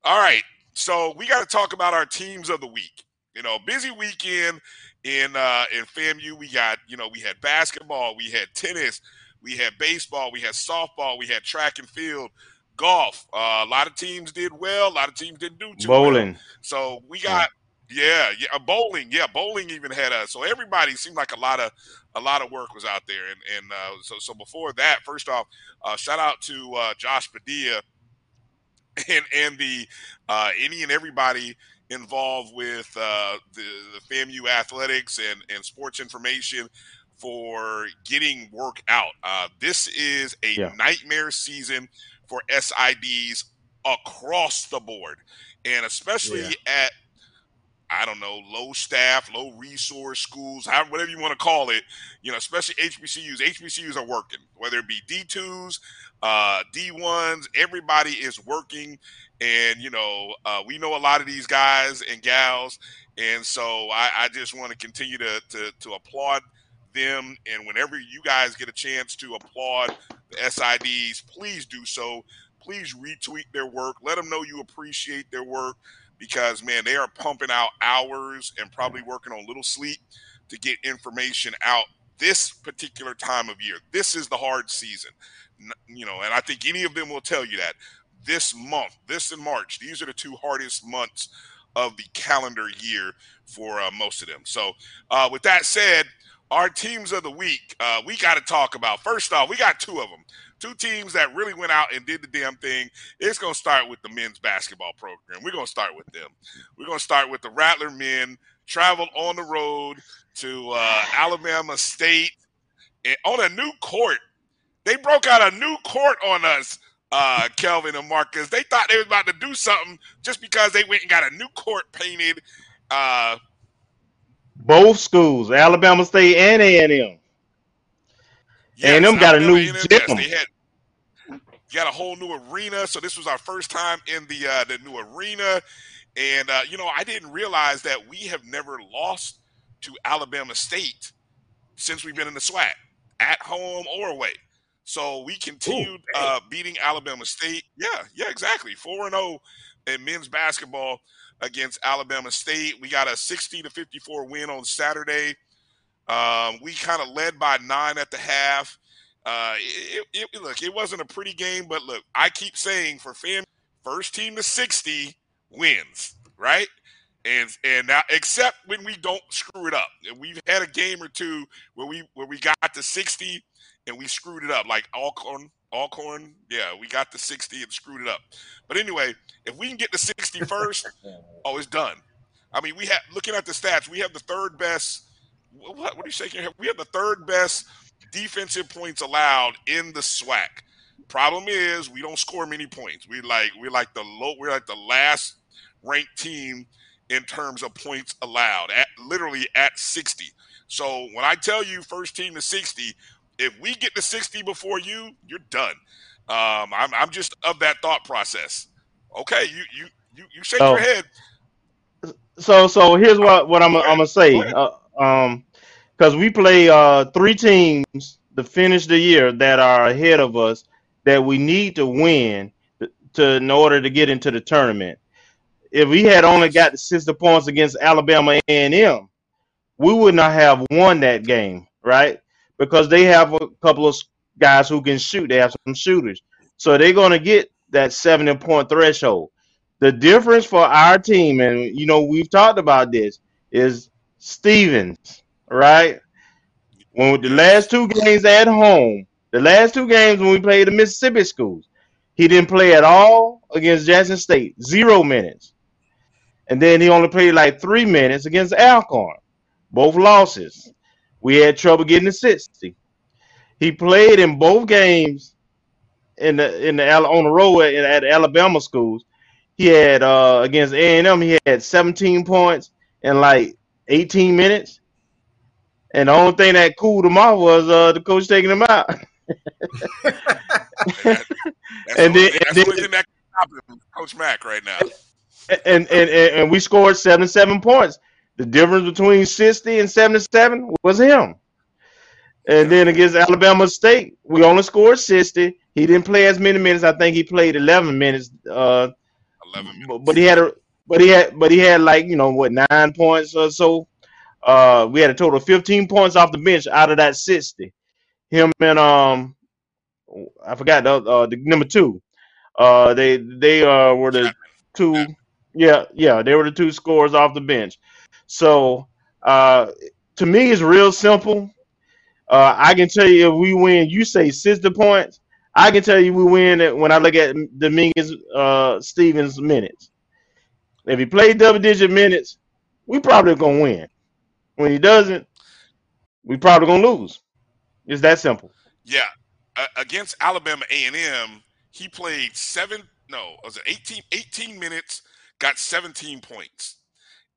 All right. So we got to talk about our teams of the week. You know, busy weekend in uh, in FAMU. We got you know we had basketball, we had tennis, we had baseball, we had softball, we had track and field, golf. Uh, a lot of teams did well. A lot of teams didn't do too well. Bowling. So we got yeah, yeah, uh, bowling. Yeah, bowling even had a so everybody seemed like a lot of a lot of work was out there. And and uh, so so before that, first off, uh, shout out to uh, Josh Padilla and and the uh, any and everybody involved with uh, the, the FAMU athletics and, and sports information for getting work out. Uh, this is a Yeah. nightmare season for SIDs across the board, and especially Yeah. at I don't know, low staff, low resource schools, however, whatever you want to call it, you know, especially HBCUs. HBCUs are working, whether it be D2s, uh, D1s, everybody is working. And, you know, uh, we know a lot of these guys and gals. And so I, I just want to continue to, to, to applaud them. And whenever you guys get a chance to applaud the SIDs, please do so. Please retweet their work. Let them know you appreciate their work because man, they are pumping out hours and probably working on little sleep to get information out this particular time of year. This is the hard season, you know, and I think any of them will tell you that this month, this in March, these are the two hardest months of the calendar year for uh, most of them. So, uh, with that said, our teams of the week, uh, we got to talk about. First off, we got two of them. Two teams that really went out and did the damn thing. It's going to start with the men's basketball program. We're going to start with them. We're going to start with the Rattler men. Traveled on the road to uh, Alabama State and on a new court. They broke out a new court on us, uh, Kelvin and Marcus. They thought they was about to do something just because they went and got a new court painted. Uh, Both schools, Alabama State and A and M. Yes, A&M got a new gym. yes, they had got a whole new arena. So this was our first time in the uh, the new arena, and uh, you know I didn't realize that we have never lost to Alabama State since we've been in the SWAC, at home or away. So we continued uh, beating Alabama State. Yeah, yeah, exactly. Four and zero in men's basketball against Alabama State. We got a sixty to fifty four win on Saturday. Um, we kind of led by nine at the half. Uh, it, it, look, it wasn't a pretty game, but look, I keep saying for fam, first team to sixty wins, right? And and now, except when we don't screw it up, And we've had a game or two where we where we got to sixty and we screwed it up, like Alcorn. Alcorn, yeah, we got the sixty and screwed it up. But anyway, if we can get the 60 first, oh, it's done. I mean, we have looking at the stats, we have the third best. What, what are you shaking your head? We have the third best defensive points allowed in the SWAC. Problem is, we don't score many points. We like we're like the low. We're like the last ranked team in terms of points allowed at literally at 60. So when I tell you first team to 60, if we get to 60 before you, you're done. Um, I'm, I'm just of that thought process. Okay, you you you, you shake Oh. your head. So so here's what what I'm I'm gonna say. Uh, um, because we play uh three teams to finish the year that are ahead of us that we need to win to in order to get into the tournament. If we had only got the 60 points against Alabama A&M, we would not have won that game, right? Because they have a couple of guys who can shoot. They have some shooters, so they're gonna get that 70 point threshold. The difference for our team, and you know, we've talked about this, is Stevens, right? When the last two games at home, the last two games when we played the Mississippi schools, he didn't play at all against Jackson State, zero minutes. And then he only played like three minutes against Alcorn, both losses. We had trouble getting to 60. He played in both games in the in the on the road at, at Alabama schools. He had uh against A and M. He had 17 points in like 18 minutes, and the only thing that cooled him off was uh the coach taking him out. And then- thing- and the then- that can stop him, Coach Mack right now. and, and and and we scored seven seven points. The difference between 60 and 77 was him. And then against Alabama State, we only scored 60. He didn't play as many minutes. I think he played 11 minutes. Uh, 11 but, but he had a but he had but he had like you know what nine points or so. Uh, we had a total of 15 points off the bench out of that 60. Him and um, I forgot the uh, the number two. Uh, they they uh were the two. Yeah, yeah, they were the two scores off the bench. So uh, to me, it's real simple. Uh, I can tell you if we win, you say 60 points. I can tell you we win when I look at Dominguez uh, Stevens minutes. If he played double digit minutes, we probably gonna win. When he doesn't, we probably gonna lose. It's that simple. Yeah, uh, against Alabama A and M, he played seven. No, it was it 18, 18 minutes? Got 17 points.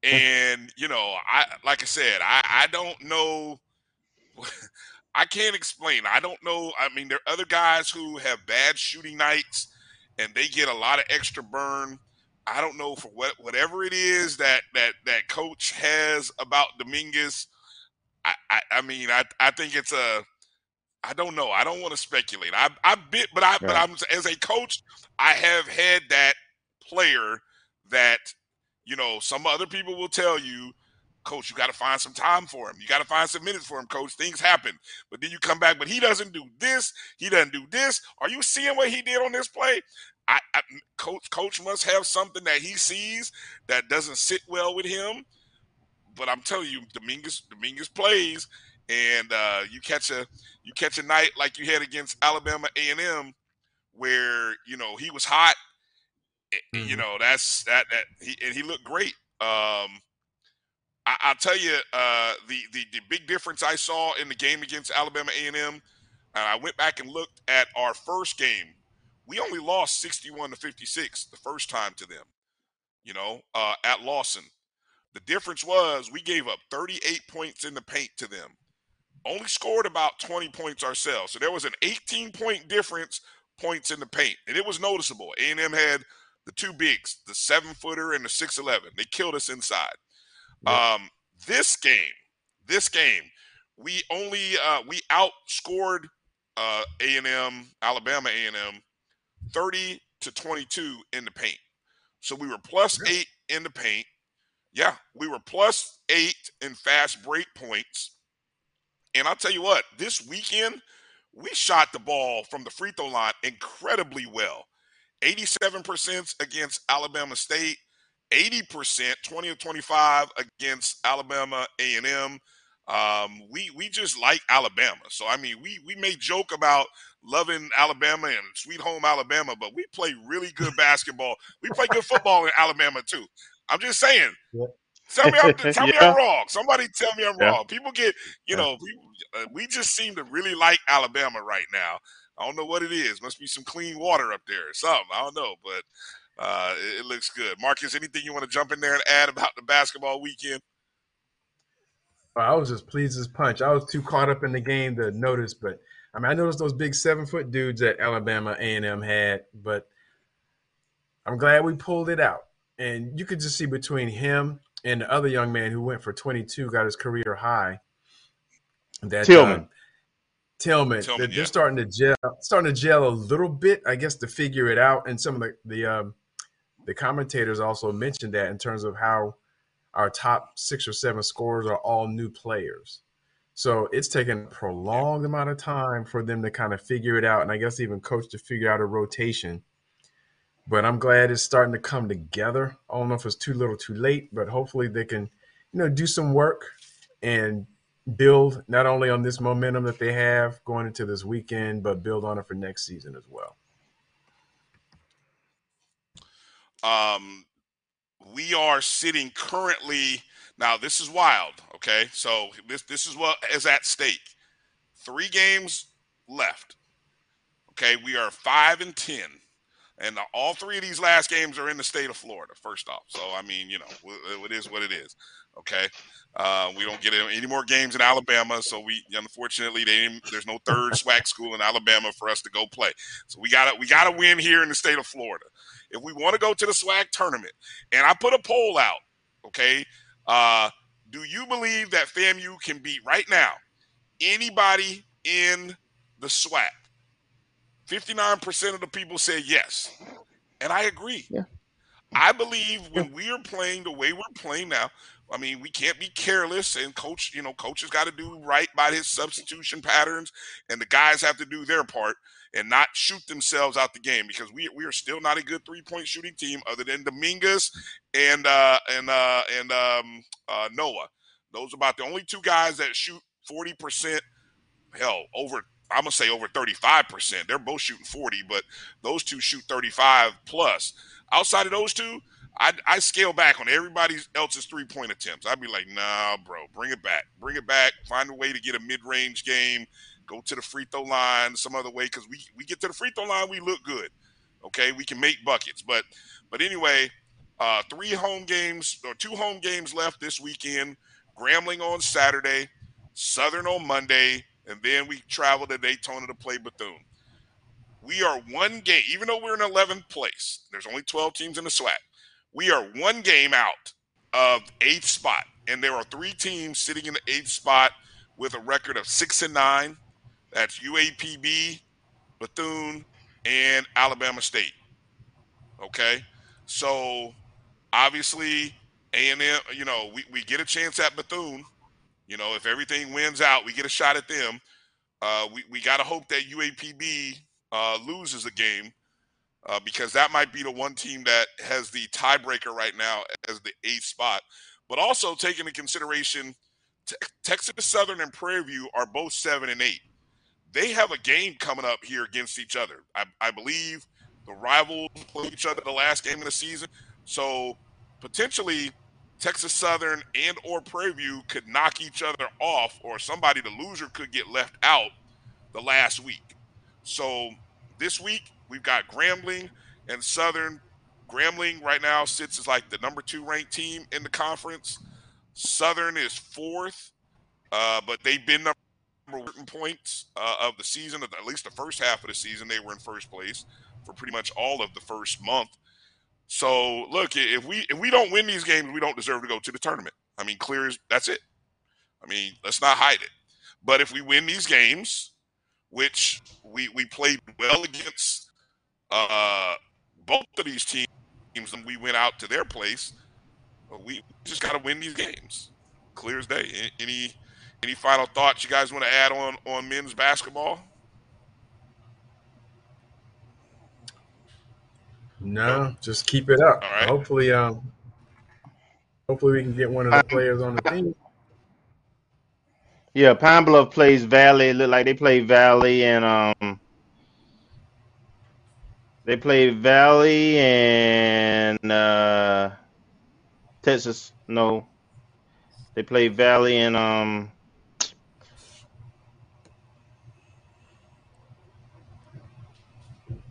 And you know, I like I said, I I don't know. I can't explain. I don't know. I mean, there are other guys who have bad shooting nights, and they get a lot of extra burn. I don't know for what whatever it is that that that coach has about Dominguez. I I, I mean, I I think it's a. I don't know. I don't want to speculate. I I bit, but I but I'm as a coach, I have had that player that you know some other people will tell you coach you got to find some time for him. You got to find some minutes for him coach. Things happen. But then you come back but he doesn't do this. He doesn't do this. Are you seeing what he did on this play? I, I coach coach must have something that he sees that doesn't sit well with him. But i'm telling you dominguez dominguez plays and uh, you catch a you catch a night like you had against alabama a&m where you know he was hot eh, you know that's that that he and he looked great um I, I'll tell you uh, the, the the big difference I saw in the game against Alabama A and M, and I went back and looked at our first game. We only lost sixty-one to fifty-six the first time to them. You know, uh, at Lawson, the difference was we gave up thirty-eight points in the paint to them. Only scored about twenty points ourselves, so there was an eighteen-point difference points in the paint, and it was noticeable. A and M had the two bigs, the seven-footer and the six-eleven. They killed us inside. Um, this game, this game, we only uh, we outscored uh, A and M, Alabama A and M, thirty to twenty two in the paint. So we were plus eight in the paint. Yeah, we were plus eight in fast break points. And I'll tell you what, this weekend we shot the ball from the free throw line incredibly well. 87% against Alabama State, 80%, 20 or 25 against Alabama A&M. Um, we we just like Alabama. So I mean, we we may joke about loving Alabama and sweet home Alabama, but we play really good basketball. We play good football in Alabama too. I'm just saying. Tell me, I'm, tell me I'm wrong. Somebody tell me I'm Yeah. wrong. People get, you Yeah. know, we, uh, we just seem to really like Alabama right now. I don't know what it is. Must be some clean water up there or something. I don't know, but uh, it, it looks good. Marcus, anything you want to jump in there and add about the basketball weekend? I was just pleased as punch. I was too caught up in the game to notice, but I mean, I noticed those big seven foot dudes that Alabama A and M had, but I'm glad we pulled it out. And you could just see between him and the other young man who went for 22, got his career high. That Tillman. uh, Tillman, Tillman, that they're yeah. starting to gel, starting to gel a little bit, I guess, to figure it out. And some of the the um, the commentators also mentioned that in terms of how our top six or seven scorers are all new players. So it's taken a prolonged amount of time for them to kind of figure it out, and I guess even coach to figure out a rotation. But I'm glad it's starting to come together. I don't know if it's too little, too late, but hopefully they can, you know, do some work and build not only on this momentum that they have going into this weekend, but build on it for next season as well. Um, we are sitting currently now. This is wild. Okay, so this this is what is at stake. Three games left. Okay, we are five and ten, and all three of these last games are in the state of Florida, first off. So, I mean, you know, it is what it is. Okay. Uh, we don't get any more games in Alabama. So, we unfortunately, there's no third SWAC school in Alabama for us to go play. So, we got to we gotta win here in the state of Florida. If we want to go to the SWAC tournament, and I put a poll out, okay? Uh, do you believe that FAMU can beat right now anybody in the SWAC? 59% of the people said yes. And I agree. Yeah. I believe when we are playing the way we're playing now, I mean, we can't be careless and coach, you know, coach has got to do right by his substitution patterns and the guys have to do their part and not shoot themselves out the game because we we are still not a good three-point shooting team other than Dominguez and uh and uh and um uh Noah. Those are about the only two guys that shoot 40% hell over I'm gonna say over 35 percent. They're both shooting 40, but those two shoot 35 plus. Outside of those two, I I scale back on everybody else's three point attempts. I'd be like, nah, bro, bring it back, bring it back. Find a way to get a mid range game. Go to the free throw line some other way because we we get to the free throw line, we look good. Okay, we can make buckets, but but anyway, uh, three home games or two home games left this weekend. Grambling on Saturday, Southern on Monday, and then we travel to Daytona to play Bethune. We are one game, even though we're in 11th place. There's only 12 teams in the SWAC. We are one game out of eighth spot, and there are three teams sitting in the eighth spot with a record of six and nine. That's UAPB, Bethune, and Alabama State. Okay, so obviously A and M, you know, we, we get a chance at Bethune. You know, if everything wins out, we get a shot at them. Uh, we we got to hope that UAPB uh, loses a game uh, because that might be the one team that has the tiebreaker right now as the eighth spot. But also taking into consideration, te- Texas Southern and Prairie View are both seven and eight. They have a game coming up here against each other. I, I believe the rivals play each other the last game of the season. So potentially Texas Southern and or Prairie View could knock each other off, or somebody, the loser, could get left out the last week. So this week we've got Grambling and Southern. Grambling right now sits as like the number two ranked team in the conference. Southern is fourth, uh, but they've been number points uh, of the season, at least the first half of the season, they were in first place for pretty much all of the first month. So look, if we if we don't win these games, we don't deserve to go to the tournament. I mean, clear as that's it. I mean, let's not hide it. But if we win these games, which we we played well against uh, both of these teams, and we went out to their place, we just got to win these games. Clear as day. Any any final thoughts you guys want to add on on men's basketball? No, just keep it up. All right. Hopefully, um, hopefully we can get one of the players on the team. Yeah, Pine Bluff plays Valley. It look like they play Valley and um they play Valley and uh Texas no. They play Valley and um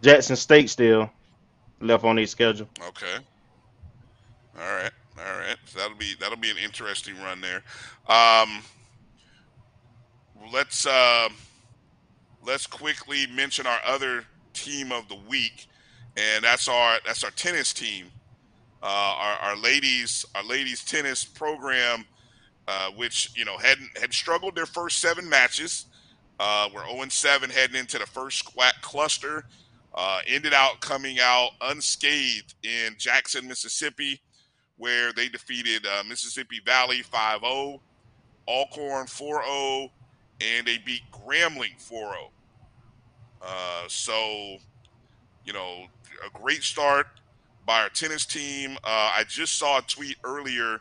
Jackson State still left on their schedule. Okay. All right. All right. So that'll be that'll be an interesting run there. Um, let's uh, let's quickly mention our other team of the week, and that's our that's our tennis team. Uh, our, our ladies our ladies tennis program, uh, which you know had had struggled their first seven matches. Uh, we're 0 7 heading into the first SWAC cluster. Uh, ended out coming out unscathed in Jackson, Mississippi, where they defeated uh, Mississippi Valley 5 0, Alcorn 4 0, and they beat Grambling 4 0. Uh, so, you know, a great start by our tennis team. Uh, I just saw a tweet earlier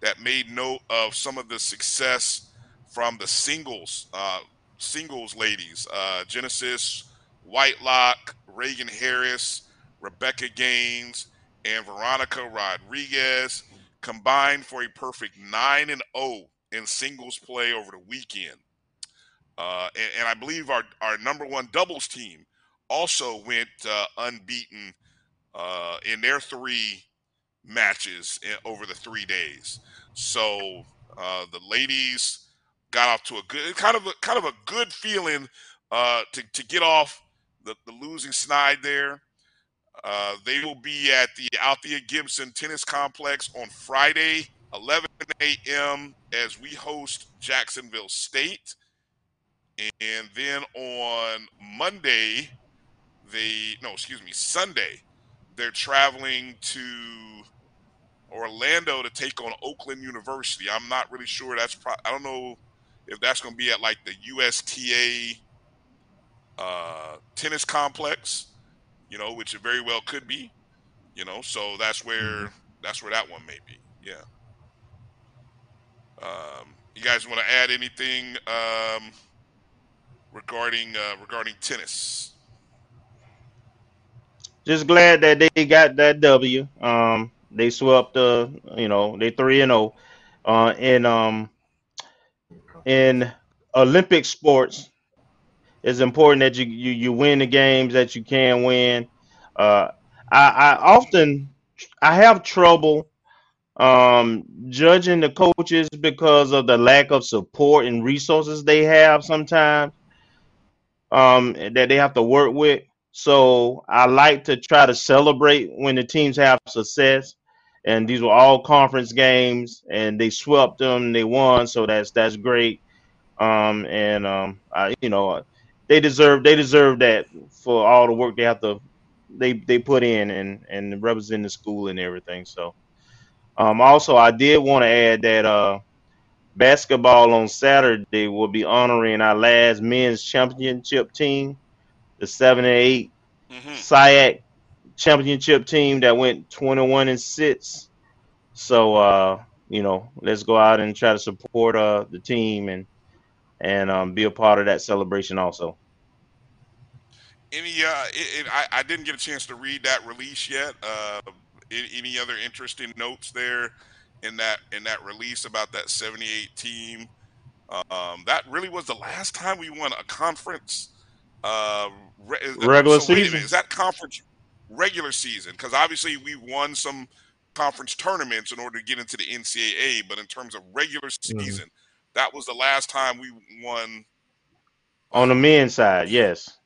that made note of some of the success from the singles, uh, singles ladies, uh, Genesis Whitelock, Reagan Harris, Rebecca Gaines, and Veronica Rodriguez combined for a perfect 9 and 0 in singles play over the weekend. Uh, and, and, I believe our, our number one doubles team also went uh, unbeaten uh, in their three matches in, over the three days. So uh, the ladies got off to a good kind of a kind of a good feeling uh, to to get off the, the losing snide there. Uh, they will be at the Althea Gibson Tennis Complex on Friday, 11 a.m. as we host Jacksonville State. And then on Monday, they, no, excuse me, Sunday, they're traveling to Orlando to take on Oakland University. I'm not really sure that's, pro- I don't know if that's going to be at like the USTA uh, tennis complex, you know, which it very well could be, you know. So that's where mm-hmm. that's where that one may be. Yeah. Um, you guys want to add anything um, regarding uh, regarding tennis. Just glad that they got that W. Um, they swept the, you know, they three and zero. Uh, in um, in Olympic sports, it's important that you you, you win the games that you can win. Uh, I, I often I have trouble um judging the coaches because of the lack of support and resources they have sometimes um that they have to work with. So i like to try to celebrate when the teams have success. And these were all conference games and they swept them they won so that's that's great. Um and um I, you know they deserve they deserve that for all the work they have to they they put in and and represent the school and everything so um, also, I did want to add that uh, basketball on Saturday will be honoring our last men's championship team, the seven and 8 Mm-hmm. SIAC championship team that went 21 and six. So, uh, you know, let's go out and try to support uh, the team and and um, be a part of that celebration also. Any, uh, it, it, I, I didn't get a chance to read that release yet. Uh, any, other interesting notes there in that in that release about that 78 team? Um, that really was the last time we won a conference. Uh, re- Regular so season. minute, is that conference regular season? Because obviously we won some conference tournaments in order to get into the NCAA, but in terms of regular season, that was the last time we won On the men's side, yes.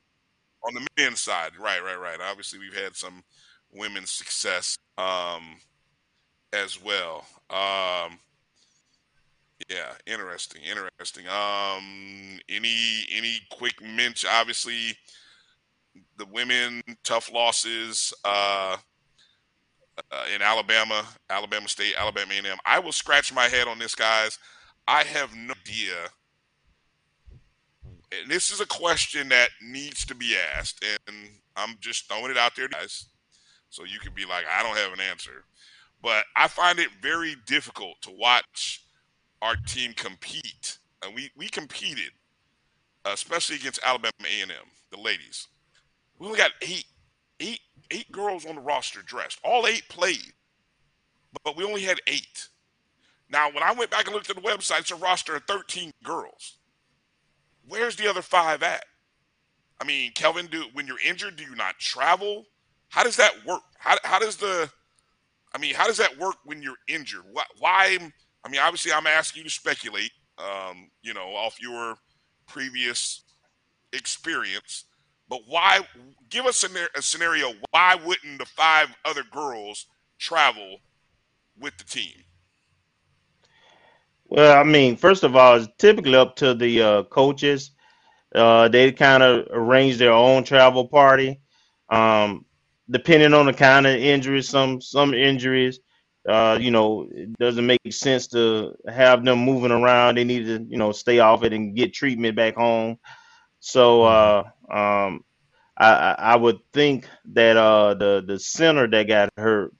on the men's side. Right, right, right. Obviously, we've had some women's success um, as well. Um, yeah, interesting, interesting. Um, any any quick mention? Obviously, the women tough losses uh, uh, in Alabama, Alabama State, Alabama A&M. I will scratch my head on this, guys. I have no idea. And this is a question that needs to be asked, and I'm just throwing it out there, guys, so you can be like, I don't have an answer. But I find it very difficult to watch our team compete, and we we competed, especially against Alabama A&M, the ladies. We only got eight, eight, eight girls on the roster dressed. All eight played, but, but we only had eight. Now, when I went back and looked at the website, it's a roster of 13 girls. Where's the other five at? I mean, Kelvin, do when you're injured, do you not travel? How does that work? How, how does the, I mean, how does that work when you're injured? Why? why I mean, obviously, I'm asking you to speculate. Um, you know, off your previous experience, but why? Give us a, a scenario. Why wouldn't the five other girls travel with the team? Well, I mean, first of all, it's typically up to the uh, coaches. Uh, they kind of arrange their own travel party, um, depending on the kind of injuries. Some some injuries, uh, you know, it doesn't make sense to have them moving around. They need to, you know, stay off it and get treatment back home. So uh, um, I, I would think that uh, the the center that got hurt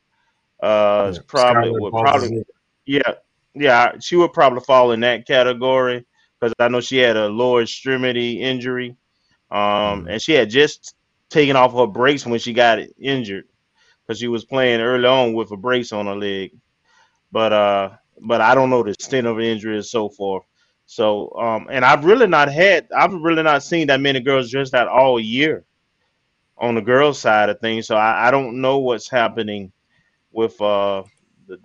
uh, is probably would probably yeah yeah she would probably fall in that category because I know she had a lower extremity injury, um, and she had just taken off her brace when she got injured because she was playing early on with a brace on her leg. But uh, but I don't know the extent of the injury and so forth. So um, and I've really not had I've really not seen that many girls dressed out all year on the girls' side of things. So I, I don't know what's happening with uh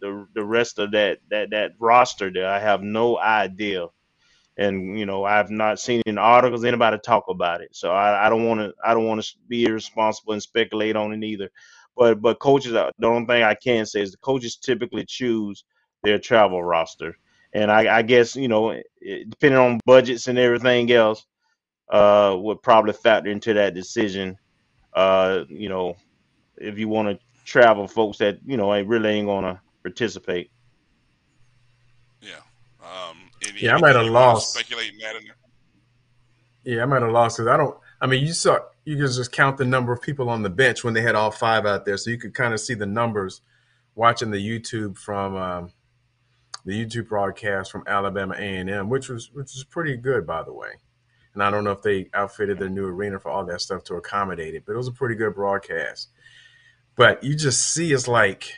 the, the rest of that that that roster there. I have no idea. And you know, I've not seen in articles anybody talk about it. So I, I don't want to I don't want to be irresponsible and speculate on it either. But but coaches, uh, the only thing I can say is the coaches typically choose their travel roster, and I, I guess you know, depending on budgets and everything else, uh, would probably factor into that decision. Uh, you know, if you want to travel, folks that you know ain't really ain't gonna participate. Yeah. Um, Yeah, I'm at a anything loss. Speculate in that in? Yeah, I'm at a loss because I don't. I mean, you saw you could just count the number of people on the bench when they had all five out there, so you could kind of see the numbers watching the YouTube from um, the YouTube broadcast from Alabama A and M, which was which was pretty good, by the way. and I don't know if they outfitted their new arena for all that stuff to accommodate it, but it was a pretty good broadcast. But you just see it's like,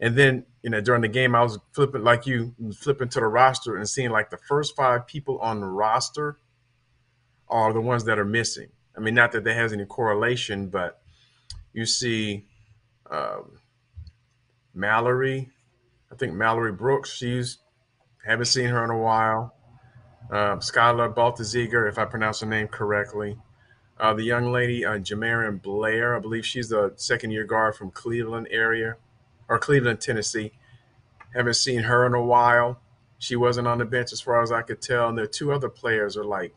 and then you know during the game I was flipping like you flipping to the roster and seeing like the first five people on the roster are the ones that are missing. I mean, not that there has any correlation, but you see um, Mallory. I think Mallory Brooks. She's haven't seen her in a while. Uh, Skylar Baltaziger, if I pronounce her name correctly. Uh, the young lady, uh, Blair, I believe she's a second year guard from Cleveland area or Cleveland, Tennessee. Haven't seen her in a while. She wasn't on the bench as far as I could tell. And the two other players are like,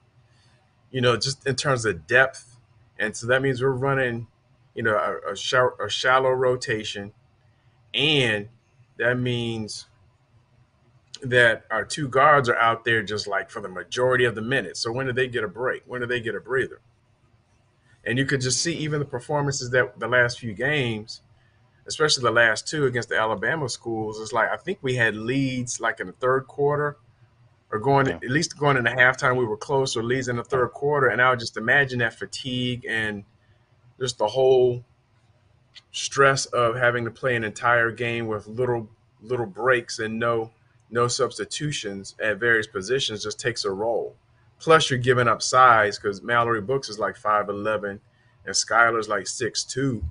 you know, just in terms of depth. And so that means we're running, you know, a, a, shallow, a shallow rotation. And that means that our two guards are out there just like for the majority of the minutes. So when do they get a break? When do they get a breather? And you could just see even the performances that the last few games, especially the last two against the Alabama schools, it's like I think we had leads like in the third quarter or going yeah. at least going into halftime we were close or leads in the third quarter. And I would just imagine that fatigue and just the whole stress of having to play an entire game with little little breaks and no no substitutions at various positions just takes a role. Plus, you're giving up size because Mallory Brooks is like 5'11 and Skylar's like 6'2.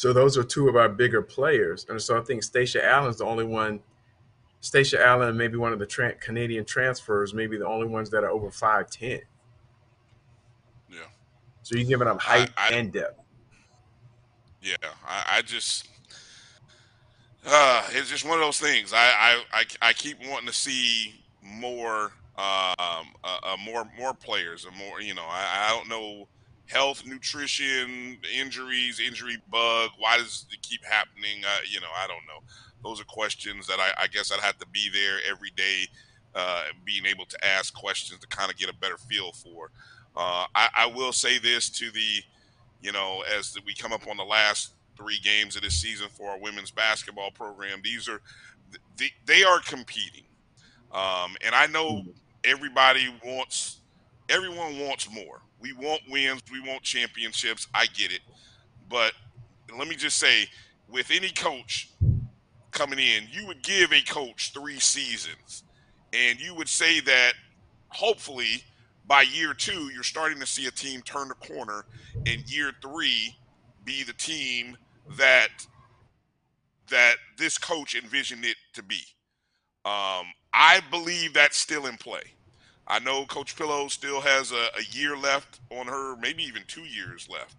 So those are two of our bigger players. And so I think Stacia Allen's the only one. Stacia Allen, maybe one of the tra- Canadian transfers, maybe the only ones that are over 5'10. Yeah. So you're giving up height I, I, and depth. Yeah. I, I just uh, it's just one of those things. I, I, I, I keep wanting to see more, um, uh, uh, more, more players, and more. You know, I, I don't know health, nutrition, injuries, injury bug. Why does it keep happening? Uh, you know, I don't know. Those are questions that I, I guess I'd have to be there every day, uh, being able to ask questions to kind of get a better feel for. Uh, I, I will say this to the, you know, as we come up on the last three games of this season for our women's basketball program. These are they, they are competing, um, and I know everybody wants everyone wants more. We want wins, we want championships. I get it, but let me just say, with any coach coming in, you would give a coach three seasons, and you would say that hopefully by year two, you're starting to see a team turn the corner, and year three be the team that that this coach envisioned it to be. Um, I believe that's still in play. I know Coach Pillow still has a, a, year left on her, maybe even two years left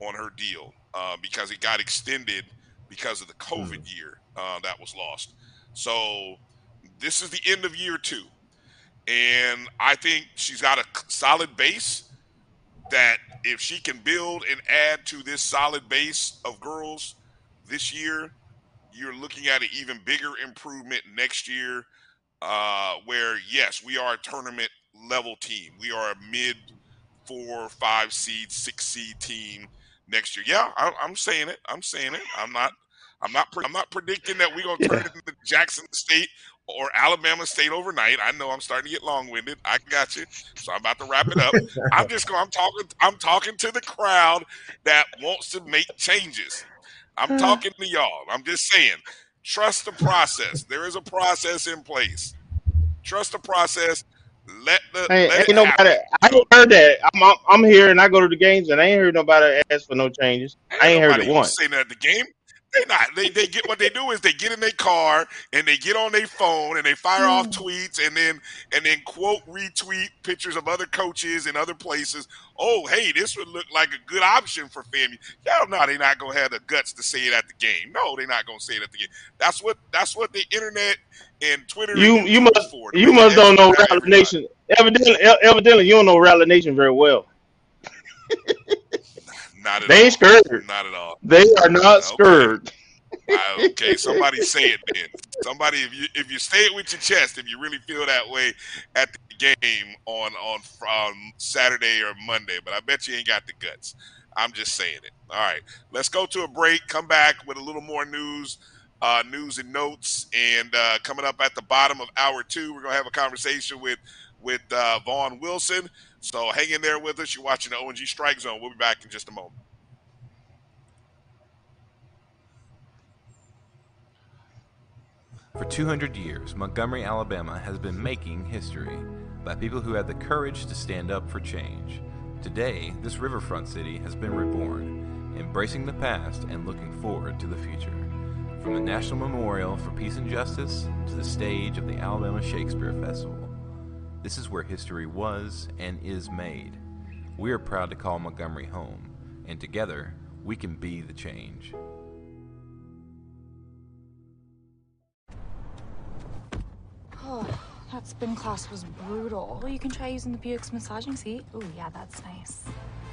on her deal uh, because it got extended because of the COVID mm. year uh, that was lost. So this is the end of year two. And I think she's got a solid base that if she can build and add to this solid base of girls this year, you're looking at an even bigger improvement next year. Uh, where yes, we are a tournament level team. We are a mid four, five seed, six seed team next year. Yeah, I, am saying it. I'm saying it. I'm not. I'm not. I'm not predicting that we're gonna turn yeah. it into Jackson State or Alabama State overnight. I know I'm starting to get long winded. I got you. So I'm about to wrap it up. I'm just going. I'm talking. I'm talking to the crowd that wants to make changes. I'm talking to y'all. I'm just saying. Trust the process. There is a process in place. Trust the process. Let the hey, let ain't nobody. Happen. I ain't heard that. I'm, I'm, I'm here and I go to the games and I ain't heard nobody ask for no changes. Ain't I ain't heard it once. Saying that at the game. They not. They they get what they do is they get in their car and they get on their phone and they fire off mm. tweets and then and then quote retweet pictures of other coaches and other places. Oh, hey, this would look like a good option for FAMU. Hell no, they're not gonna have the guts to say it at the game. No, they're not gonna say it at the game. That's what that's what the internet and Twitter. You you must for. you must don't know Rattler Nation. Evidently, evidently, you don't know Rattler Nation very well. Not at they all. ain't scared. Not at all. They are not okay. scared. Uh, okay, somebody say it then. Somebody, if you if you say it with your chest, if you really feel that way at the game on on um, Saturday or Monday, but I bet you ain't got the guts. I'm just saying it. All right, let's go to a break. Come back with a little more news, uh, news and notes, and uh, coming up at the bottom of hour two, we're gonna have a conversation with with uh, Vaughn Wilson. So hang in there with us. You're watching the ONG Strike Zone. We'll be back in just a moment. For 200 years, Montgomery, Alabama has been making history by people who had the courage to stand up for change. Today, this riverfront city has been reborn, embracing the past and looking forward to the future. From the National Memorial for Peace and Justice to the stage of the Alabama Shakespeare Festival, this is where history was and is made. We are proud to call Montgomery home, and together, we can be the change. Oh, that spin class was brutal. Well, you can try using the Buick's massaging seat. Oh, yeah, that's nice.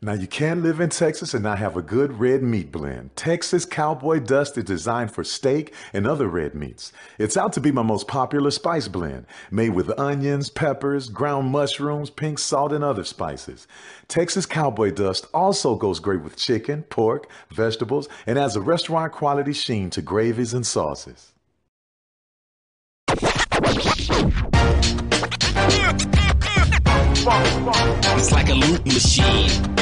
Now, you can't live in Texas and not have a good red meat blend. Texas Cowboy Dust is designed for steak and other red meats. It's out to be my most popular spice blend, made with onions, peppers, ground mushrooms, pink salt, and other spices. Texas Cowboy Dust also goes great with chicken, pork, vegetables, and adds a restaurant quality sheen to gravies and sauces. It's like a loop machine.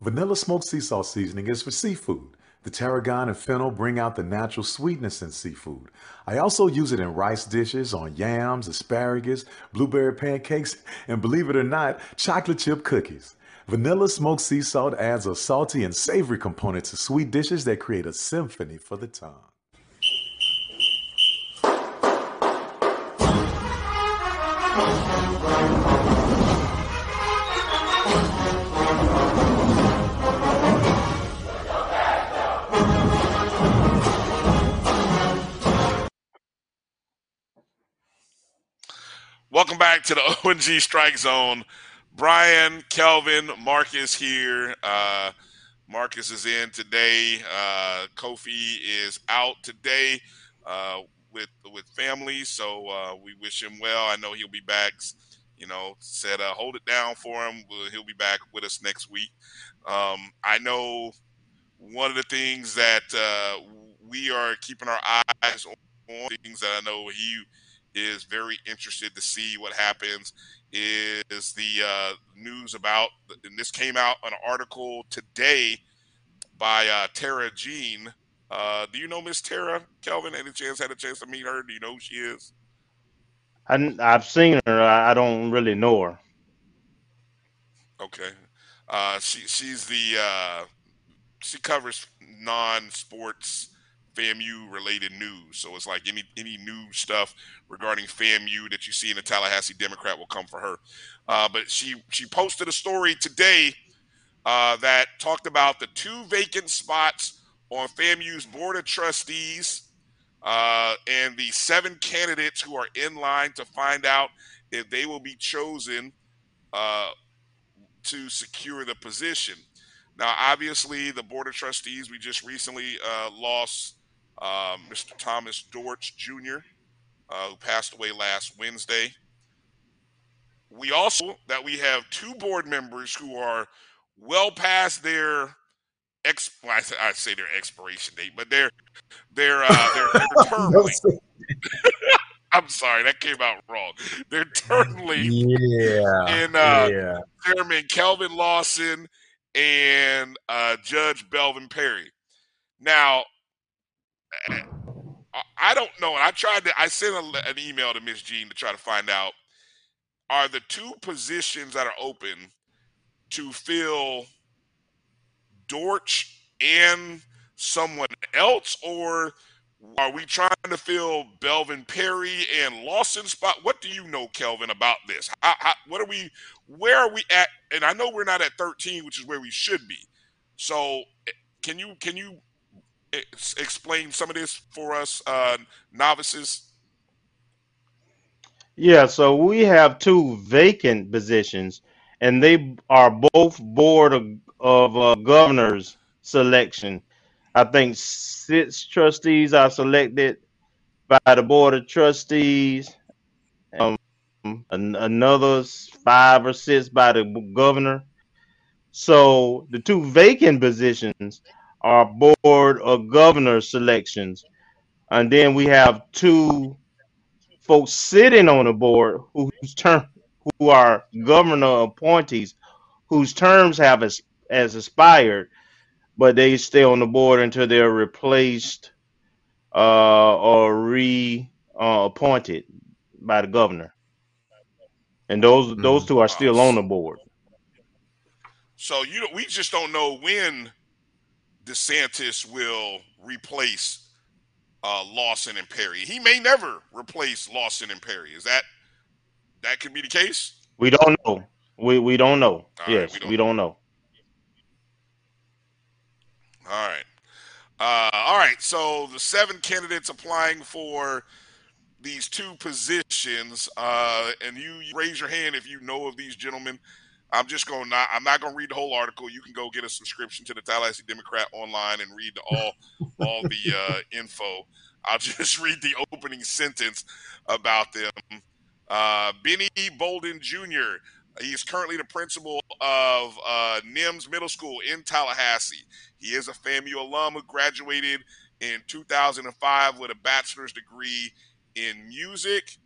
Vanilla smoked sea salt seasoning is for seafood. The tarragon and fennel bring out the natural sweetness in seafood. I also use it in rice dishes, on yams, asparagus, blueberry pancakes, and believe it or not, chocolate chip cookies. Vanilla smoked sea salt adds a salty and savory component to sweet dishes that create a symphony for the tongue. Welcome back to the ONG Strike Zone. Brian, Kelvin, Marcus here. Uh, Marcus is in today. Uh, Kofi is out today uh, with with family, so uh, we wish him well. I know he'll be back. You know, said uh, hold it down for him. He'll be back with us next week. Um, I know one of the things that uh, we are keeping our eyes on, things that I know he is very interested to see what happens is the uh, news about, and this came out an article today by uh, Tarah Jean. Uh, do you know Miss Tarah, Kelvin? Any chance had a chance to meet her? Do you know who she is? I, have seen her. I don't really know her. Okay. Uh, she she's the uh, she covers non-sports FAMU related news. So it's like any any new stuff regarding FAMU that you see in the Tallahassee Democrat will come for her. Uh, but she she posted a story today uh, that talked about the two vacant spots on FAMU's board of trustees uh, and the seven candidates who are in line to find out if they will be chosen uh, to secure the position. Now, obviously, the board of trustees we just recently uh, lost uh, Mr. Thomas Dortch Jr., uh, who passed away last Wednesday. We also that we have two board members who are well past their ex. Well, I, say, I say their expiration date, but they're they're uh, they're, they're term length. I'm sorry, that came out wrong. They're term length Yeah. in uh, yeah. Chairman Kelvin Lawson and uh, Judge Belvin Perry. Now, I- don't know. And I tried to. I sent a, an email to Miss Jean to try to find out are the two positions that are open to fill Dortch and someone else, or are we trying to fill Belvin Perry and Lawson spot? What do you know, Kelvin, about this? How, how, what are we? Where are we at? And I know we're not at 13, which is where we should be. So, eh, can you can you explain some of this for us uh, novices? Yeah, so we have two vacant positions, and they are both board of, of uh, governors selection. I think six trustees are selected by the board of trustees. Um, an- another five or six by the governor. So the two vacant positions are board of governor selections, and then we have two folks sitting on the board whose term who are governor appointees whose terms have as, as expired, but they stay on the board until they're replaced uh, or re uh, appointed by the governor. And those those two are still on the board. So you we just don't know when DeSantis will replace uh, Lawson and Perry. He may never replace Lawson and Perry. Is that that could be the case? We don't know. We we don't know. All right, yes, we don't we don't know. All right. Uh, all right. So the seven candidates applying for these two positions, uh, and you raise your hand if you know of these gentlemen. I'm just going to not. I'm not going to read the whole article. You can go get a subscription to the Tallahassee Democrat online and read all all the uh, info. I'll just read the opening sentence about them. Uh, Benny Bolden Jr. He is currently the principal of uh, Nims Middle School in Tallahassee. He is a FAMU alum who graduated in 2005 with a bachelor's degree in music.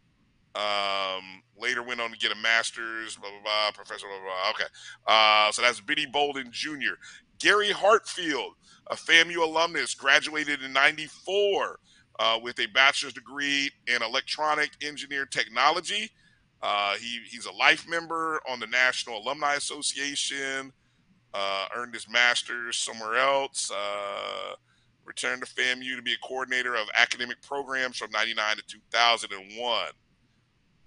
Um, later went on to get a master's, blah, blah, blah, professor, blah, blah, blah. Okay. Uh, so that's Benny Bolden Jr. Gary Hartfield, a FAMU alumnus, graduated in 94 uh, with a bachelor's degree in electronic engineer technology. Uh, he, he's a life member on the National Alumni Association, uh, earned his master's somewhere else, uh, returned to FAMU to be a coordinator of academic programs from 99 to 2001.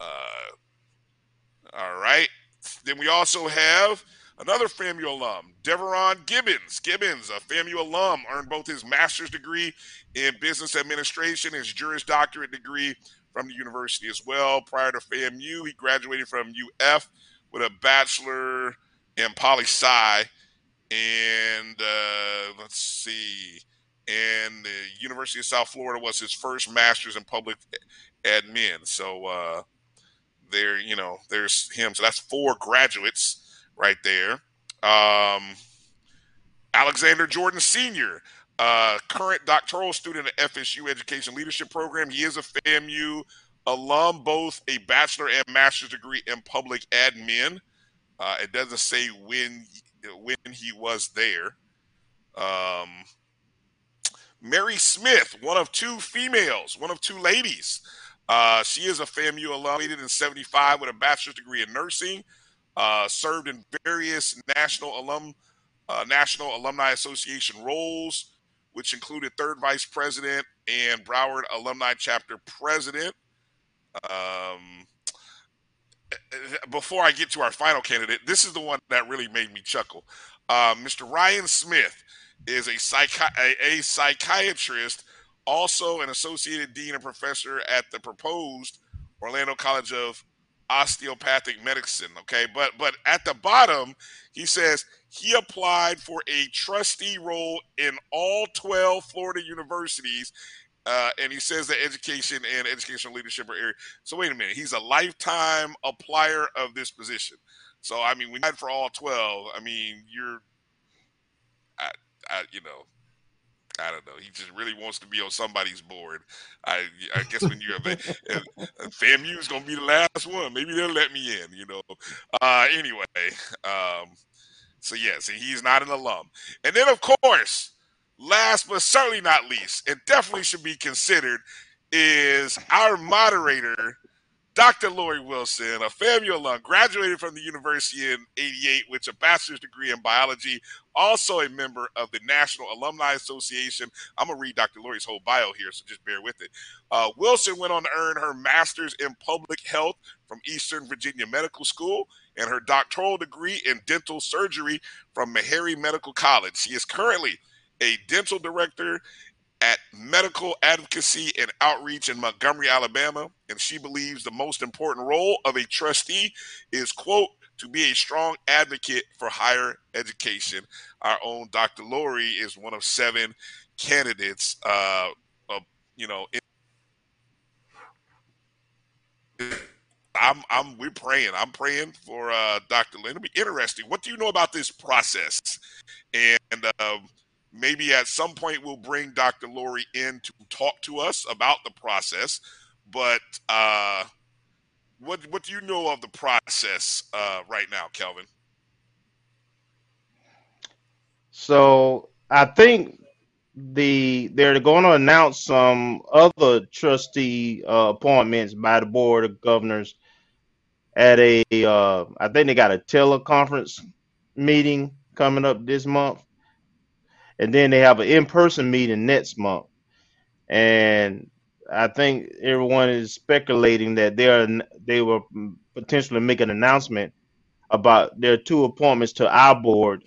Uh, all right. Then we also have another FAMU alum, Deveron Gibbons. Gibbons, a FAMU alum, earned both his master's degree in business administration, and his Juris Doctorate degree from the university as well. Prior to FAMU, he graduated from UF with a bachelor in poli sci. And uh, let's see, and the University of South Florida was his first master's in public admin. So uh, there, you know, there's him. So that's four graduates right there. Um, Alexander Jordan Sr., uh, current doctoral student at FSU Education Leadership Program. He is a FAMU alum, both a bachelor and master's degree in public admin. Uh, it doesn't say when when he was there. Um, Mary Smith, one of two females, one of two ladies. Uh, she is a FAMU alum, in 75 with a bachelor's degree in nursing, uh, served in various national alum, uh, National Alumni Association roles, which included third vice president and Broward Alumni Chapter president. Um, before I get to our final candidate, this is the one that really made me chuckle. Uh, Mr. Ryan Smith is a, psychi- a, a psychiatrist, also an associated dean and professor at the proposed Orlando College of Osteopathic Medicine. Okay, but but at the bottom he says he applied for a trustee role in all 12 Florida universities uh, and he says that education and educational leadership are area. So wait a minute, he's a lifetime applier of this position. So I mean, when you for all twelve, I mean, you're, I, I, you know, I don't know. He just really wants to be on somebody's board. I, I guess when you're a FAMU is gonna be the last one. Maybe they'll let me in. You know. Uh, anyway, um, so yes, and he's not an alum. And then of course last but certainly not least, and definitely should be considered, is our moderator, Dr. Lori Wilson, a FAMU alum, graduated from the university in 88 with a bachelor's degree in biology, also a member of the National Alumni Association. I'm going to read Dr. Lori's whole bio here, so just bear with it. Uh, Wilson went on to earn her master's in public health from Eastern Virginia Medical School and her doctoral degree in dental surgery from Meharry Medical College. She is currently a dental director at Medical Advocacy and Outreach in Montgomery, Alabama, and she believes the most important role of a trustee is, quote, to be a strong advocate for higher education. Our own Dr. Lori is one of seven candidates, uh, of, you know, I'm I'm we're praying. I'm praying for uh, Dr. Lynn. It'll be interesting. What do you know about this process? And um, maybe at some point we'll bring Dr. Lori in to talk to us about the process. But uh, what what do you know of the process uh, right now, Kelvin? So I think the they're going to announce some other trustee uh, appointments by the board of governors at a uh, I think they got a teleconference meeting coming up this month, and then they have an in-person meeting next month. And I think everyone is speculating that they are they will potentially make an announcement about their two appointments to our board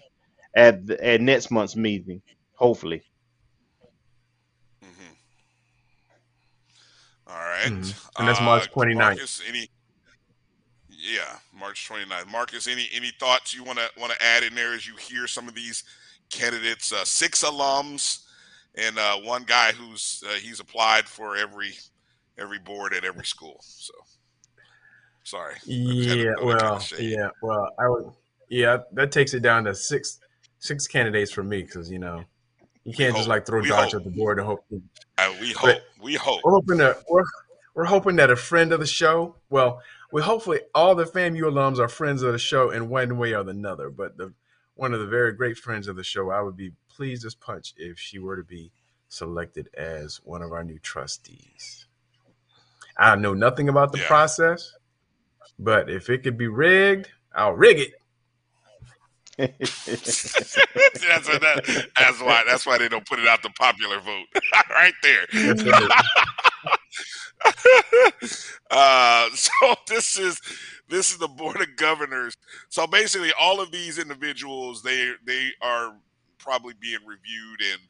at the, at next month's meeting, hopefully. All right. Mhm. And that's March Uh, 29th. Marcus, any? Yeah, March 29th. Marcus, any any thoughts you want to want to add in there as you hear some of these candidates? Uh, six alums and uh, one guy who's uh, he's applied for every every board at every school. So sorry. I just had to Yeah, kind well, of yeah, well, I would, yeah, that takes it down to six, six candidates for me because you know you can't just like throw We darts at the board and hope. Uh, we But hope. We hope. we're hoping that we're we're hoping that a friend of the show. Well, we hopefully all the FAMU alums are friends of the show in one way or another. But the one of the very great friends of the show, I would be pleased as punch if she were to be selected as one of our new trustees. I know nothing about the Yeah. process, but if it could be rigged, I'll rig it. that's, what that, that's why. That's why they don't put it out the popular vote right there. Uh, so this is this is the board of governors. So basically, all of these individuals they they are probably being reviewed and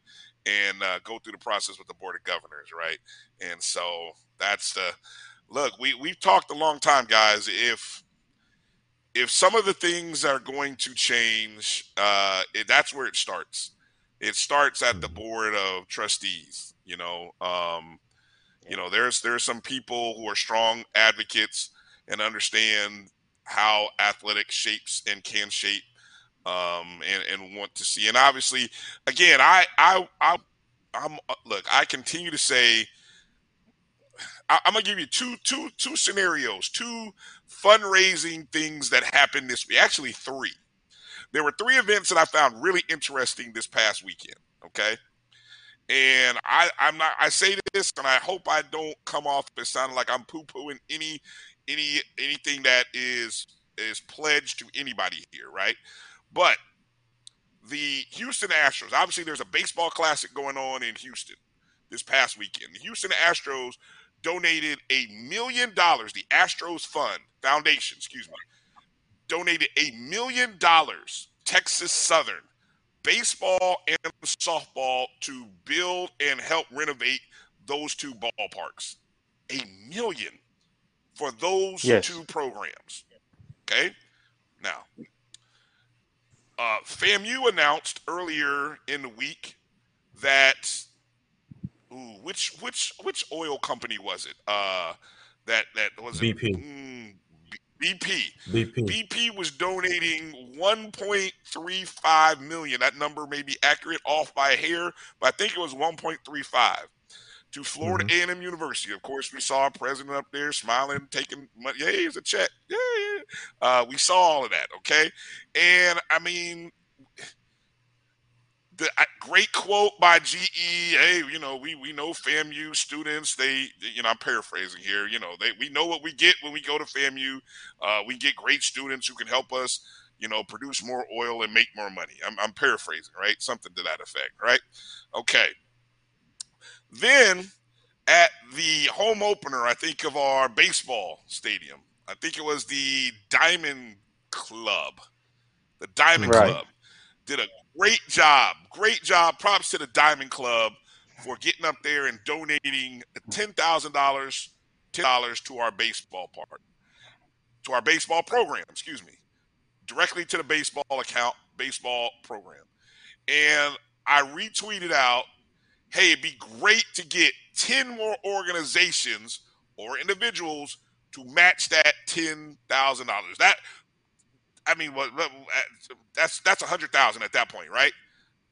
and uh, go through the process with the board of governors, right? And so that's the look. We we've talked a long time, guys. If if some of the things are going to change, uh, it, that's where it starts. It starts at the board of trustees. You know, um, you know, there's there's some people who are strong advocates and understand how athletics shapes and can shape, um, and and want to see. And obviously, again, I I I I'm uh, look. I continue to say I, I'm gonna give you two two two scenarios, two fundraising things that happened this week. Actually, three. There were three events that I found really interesting this past weekend. Okay, and I I'm not I say this, and I hope I don't come off as sounding like I'm poo pooing any any anything that is is pledged to anybody here, right? But the Houston Astros, obviously, there's a baseball classic going on in Houston this past weekend. The Houston Astros donated a million dollars. The Astros Fund Foundation, excuse me, donated a million dollars. Texas Southern baseball and softball to build and help renovate those two ballparks. A million for those Yes. two programs. Okay, now uh, FAMU announced earlier in the week that ooh, which which which oil company was it? Uh, that that was it. BP. Mm, B- BP. BP. BP was donating 1.35 million. That number may be accurate, off by a hair, but I think it was 1.35 to Florida Mhm. A&M University. Of course, we saw a president up there smiling, taking money. Yeah, here's a check. Yeah, yeah. Uh, we saw all of that. Okay, and I mean, the great quote by GE. Hey, you know, we we know FAMU students. They, you know, I'm paraphrasing here. You know, they we know what we get when we go to FAMU. Uh, we get great students who can help us. You know, produce more oil and make more money. I'm, I'm paraphrasing, right? Something to that effect, right? Okay. Then at the home opener, I think of our baseball stadium. I think it was the Diamond Club. The Diamond Right. Club did a great job. Great job. Props to the Diamond Club for getting up there and donating ten thousand dollars, ten dollars to our baseball part, to our baseball program. Excuse me, directly to the baseball account, baseball program, and I retweeted out, "Hey, it'd be great to get ten more organizations or individuals to match that ten thousand dollars." That I mean, what that's that's a hundred thousand at that point, right?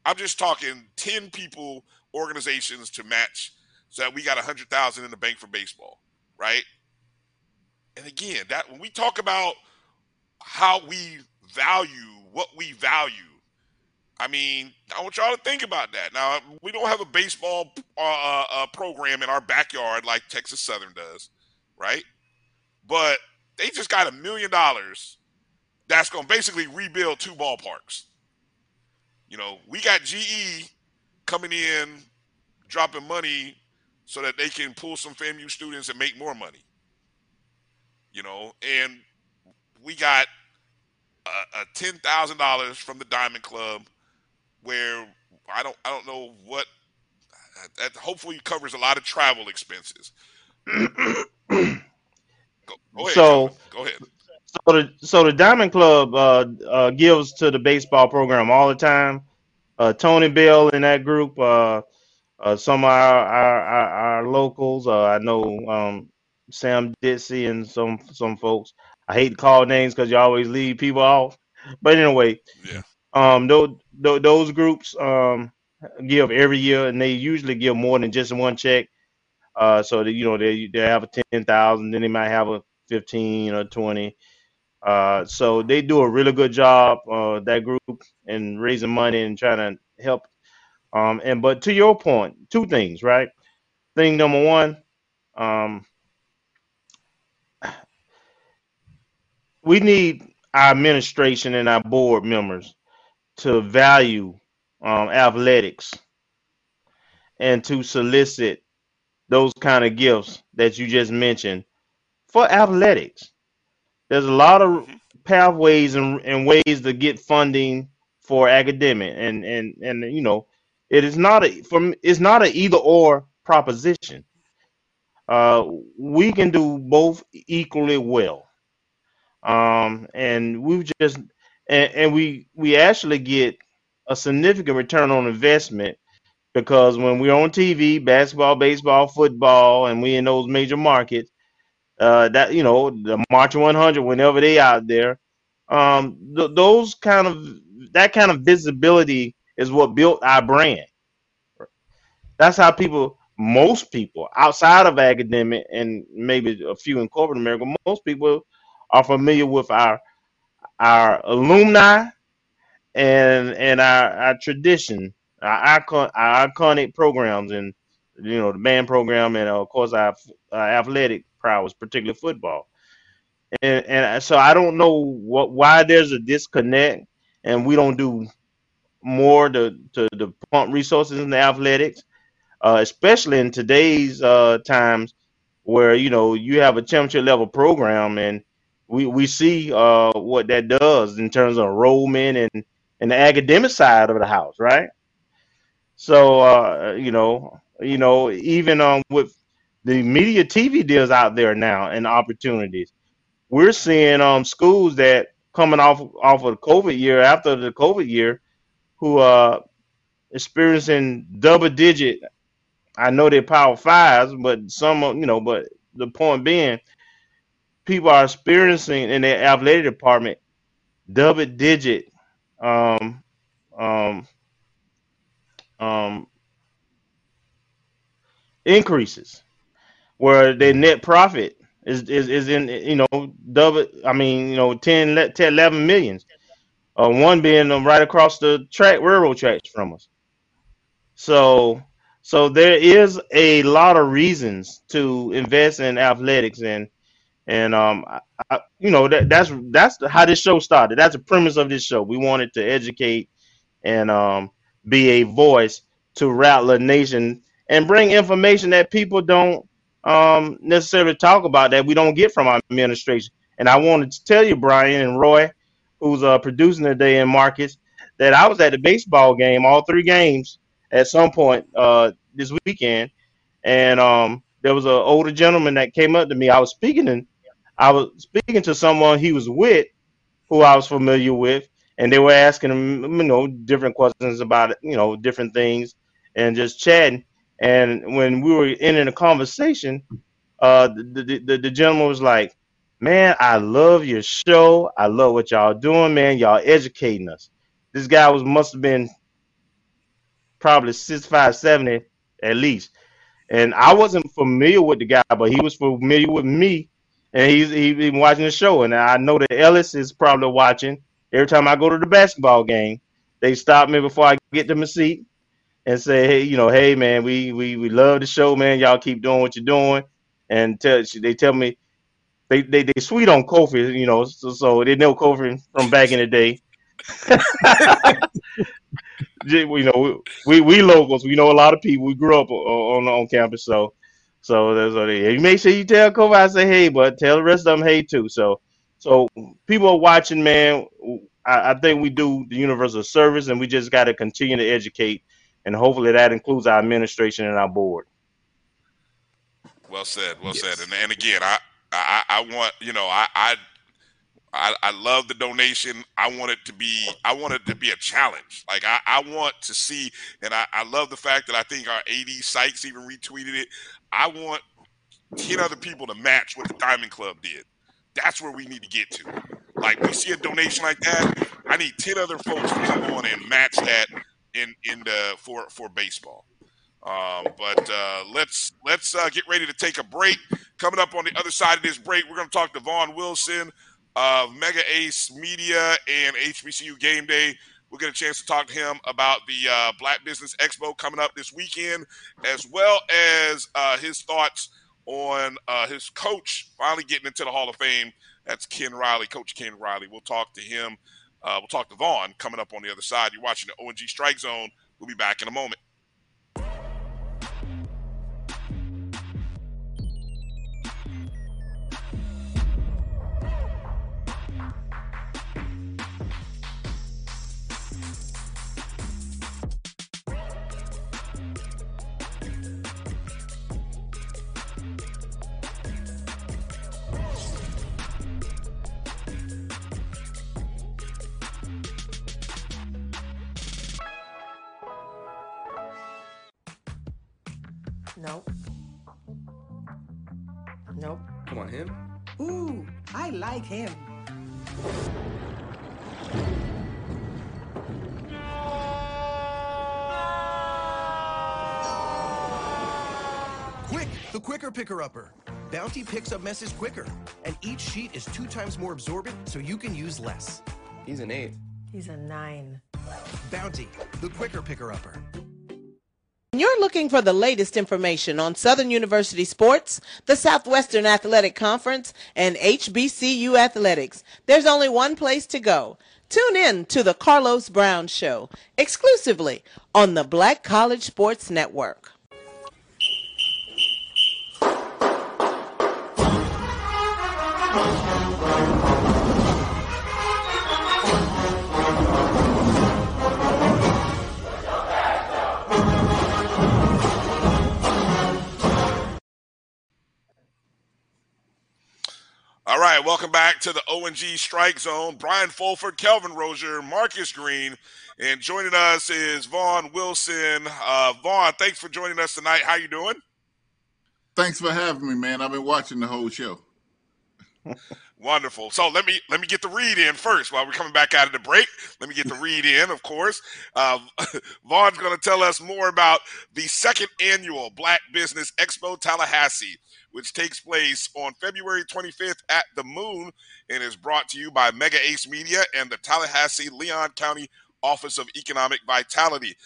I'm just talking ten people, organizations to match, so that we got a hundred thousand in the bank for baseball, right? And again, that when we talk about how we value what we value, I mean, I want y'all to think about that. Now, we don't have a baseball uh, uh, program in our backyard like Texas Southern does, right? But they just got a million dollars that's going to basically rebuild two ballparks. You know, we got GE coming in, dropping money so that they can pull some FAMU students and make more money. You know, and we got a, a ten thousand dollars from the Diamond Club, where I don't I don't know what that hopefully covers a lot of travel expenses. go, go ahead. So Go ahead. So the so the Diamond Club uh, uh, gives to the baseball program all the time. Uh, Tony Bell in that group. Uh, uh, some of our our, our, our locals. Uh, I know um, Sam Ditsy and some some folks. I hate to call names because you always leave people off. But anyway, yeah. Um, those those groups um give every year, and they usually give more than just one check. Uh, so that you know they they have a ten thousand, then they might have a fifteen or twenty. Uh, so they do a really good job, uh, that group, in raising money and trying to help. Um, and but to your point, two things, right? Thing number one, um, we need our administration and our board members to value um, athletics and to solicit those kind of gifts that you just mentioned for athletics there's a lot of pathways and, and ways to get funding for academic and and and you know it is not a from it's not an either or proposition. Uh we can do both equally well. Um and we've just and, and we we actually get a significant return on investment because when we're on TV, basketball, baseball, football, and we in those major markets, uh, that you know the Marching 100 whenever they out there. Um, th- those kind of that kind of visibility is what built our brand. That's how people, most people outside of academic and maybe a few in corporate America, most people are familiar with our our alumni and and our, our tradition, our icon, our iconic programs, and you know the band program, and of course our, our athletic prowess, particularly football. And and so I don't know what why there's a disconnect, and we don't do more to to, to pump resources in the athletics, uh, especially in today's uh, times where you know you have a championship level program and we we see uh, what that does in terms of enrollment and and the academic side of the house, right? So uh, you know, you know, even um with the media TV deals out there now and opportunities. We're seeing um schools that coming off off of the COVID year after the COVID year, who are experiencing double digit. I know they're power fives, but some you know, but the point being, people are experiencing in their athletic department double digit um um um increases where their net profit is is, is in you know double i mean you know 10, 10 11 millions. Uh, one being um, right across the track railroad tracks from us. So so there is a lot of reasons to invest in athletics and and um I, I, you know that that's that's how this show started. That's the premise of this show. We wanted to educate and um be a voice to Rattler Nation and bring information that people don't um, necessarily talk about that we don't get from our administration. And I wanted to tell you, Brian and Roy, who's uh, producing today in Marcus, that I was at the baseball game, all three games at some point uh, this weekend, and um, there was an older gentleman that came up to me. I was speaking and I was speaking to someone he was with, who I was familiar with, and they were asking him, you know, different questions about you know different things, and just chatting. And when we were ending the conversation, uh, the, the, the, the gentleman was like, "Man, I love your show. I love what y'all doing, man. Y'all educating us." This guy was must have been probably six five seventy at least, and I wasn't familiar with the guy, but he was familiar with me, and he's he been watching the show, and I know that Ellis is probably watching. Every time I go to the basketball game, they stop me before I get to my seat and say, "Hey, you know, hey man, we we we love the show, man. Y'all keep doing what you're doing." And tell they tell me they they they sweet on Kofi, you know, so, so they know Kofi from back in the day. you know, we we locals, we know a lot of people. We grew up on on, campus, so so there's a, you make sure you tell Kofi I say hey, but tell the rest of them hey too. So so people are watching, man. I, I think we do the universal service, and we just got to continue to educate, and hopefully that includes our administration and our board. Well said. Well yes. said. And and again, I I, I want you know I, I I, I love the donation. I want it to be I want it to be a challenge. Like I, I want to see, and I, I love the fact that I think our AD Sykes even retweeted it. I want 10 other people to match what the Diamond Club did. That's where we need to get to. Like we see a donation like that, I need 10 other folks to come on and match that in in the for for baseball. Um, but uh, let's let's uh, get ready to take a break. Coming up on the other side of this break, we're going to talk to Vaughn Wilson of Mega Ace Media and HBCU Game Day. We'll get a chance to talk to him about the uh, Black Business Expo coming up this weekend, as well as uh, his thoughts on uh, his coach finally getting into the Hall of Fame. That's Ken Riley, Coach Ken Riley. We'll talk to him. Uh, we'll talk to Vaughn coming up on the other side. You're watching the ONG Strike Zone. We'll be back in a moment. Nope. Nope. Come on, him? Ooh, I like him. Quick, the quicker picker upper. Bounty picks up messes quicker, and each sheet is two times more absorbent so you can use less. He's an eight. He's a nine. Bounty, the quicker picker upper. When you're looking for the latest information on Southern University sports, the Southwestern Athletic Conference, and HBCU athletics, there's only one place to go. Tune in to the Carlos Brown Show, exclusively on the Black College Sports Network. All right, welcome back to the ONG Strike Zone. Brian Fulford, Kelvin Rozier, Marcus Green, and joining us is Vaughn Wilson. Uh, Vaughn, thanks for joining us tonight. How you doing? Thanks for having me, man. I've been watching the whole show. Wonderful. So let me let me get the read in first while we're coming back out of the break. Let me get the read in, of course. Uh, Vaughn's going to tell us more about the second annual Black Business Expo Tallahassee which takes place on February 25th at the Moon and is brought to you by Mega Ace Media and the Tallahassee Leon County Office of Economic Vitality.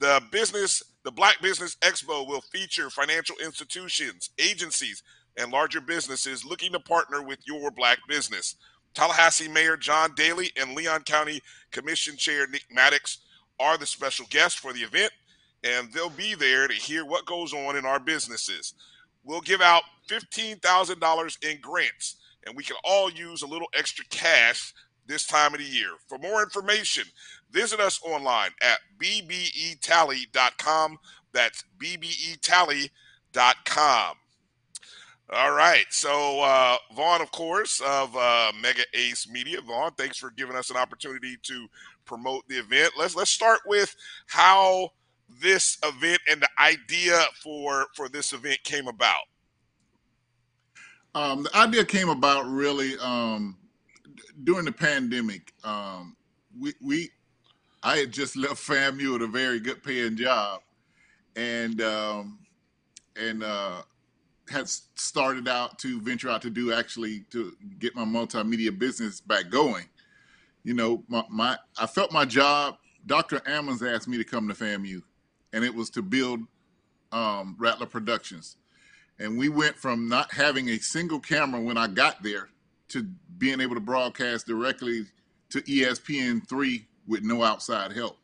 The business, the Black Business Expo will feature financial institutions, agencies, and larger businesses looking to partner with your black business. Tallahassee Mayor John Dailey and Leon County Commission Chair Nick Maddox are the special guests for the event, and they'll be there to hear what goes on in our businesses. We'll give out $15,000 in grants, and we can all use a little extra cash this time of the year. For more information, visit us online at bbetally.com That's bbetally.com. All right. So, uh, Vaughn, of course, of uh, Mega Ace Media. Vaughn, thanks for giving us an opportunity to promote the event. Let's let's start with how this event and the idea for for this event came about. Um, the idea came about really um, during the pandemic. Um, we we I had just left FAMU at a very good paying job, and um, and uh, had started out to venture out to do actually to get my multimedia business back going. You know, my, my I felt my job. Dr. Ammons asked me to come to FAMU, and it was to build um, Rattler Productions. And we went from not having a single camera when I got there to being able to broadcast directly to ESPN3 with no outside help.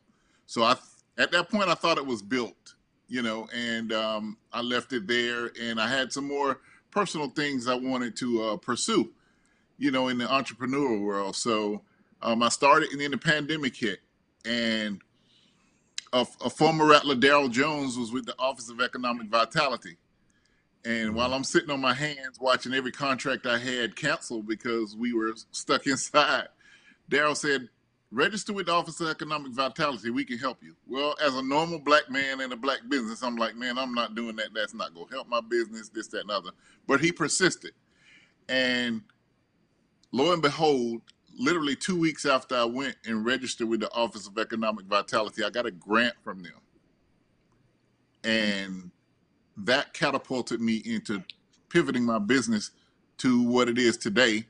So I, at that point, I thought it was built, you know, and um, I left it there. And I had some more personal things I wanted to uh, pursue, you know, in the entrepreneurial world. So um, I started, and then the pandemic hit, and a, a former rattler, Daryl Jones, was with the Office of Economic Vitality. And mm-hmm. while I'm sitting on my hands watching every contract I had canceled because we were stuck inside, Daryl said, register with the Office of Economic Vitality. We can help you. Well, as a normal black man in a black business, I'm like, man, I'm not doing that. That's not going to help my business, this, that, and other. But he persisted. And lo and behold, literally two weeks after I went and registered with the Office of Economic Vitality, I got a grant from them. And that catapulted me into pivoting my business to what it is today,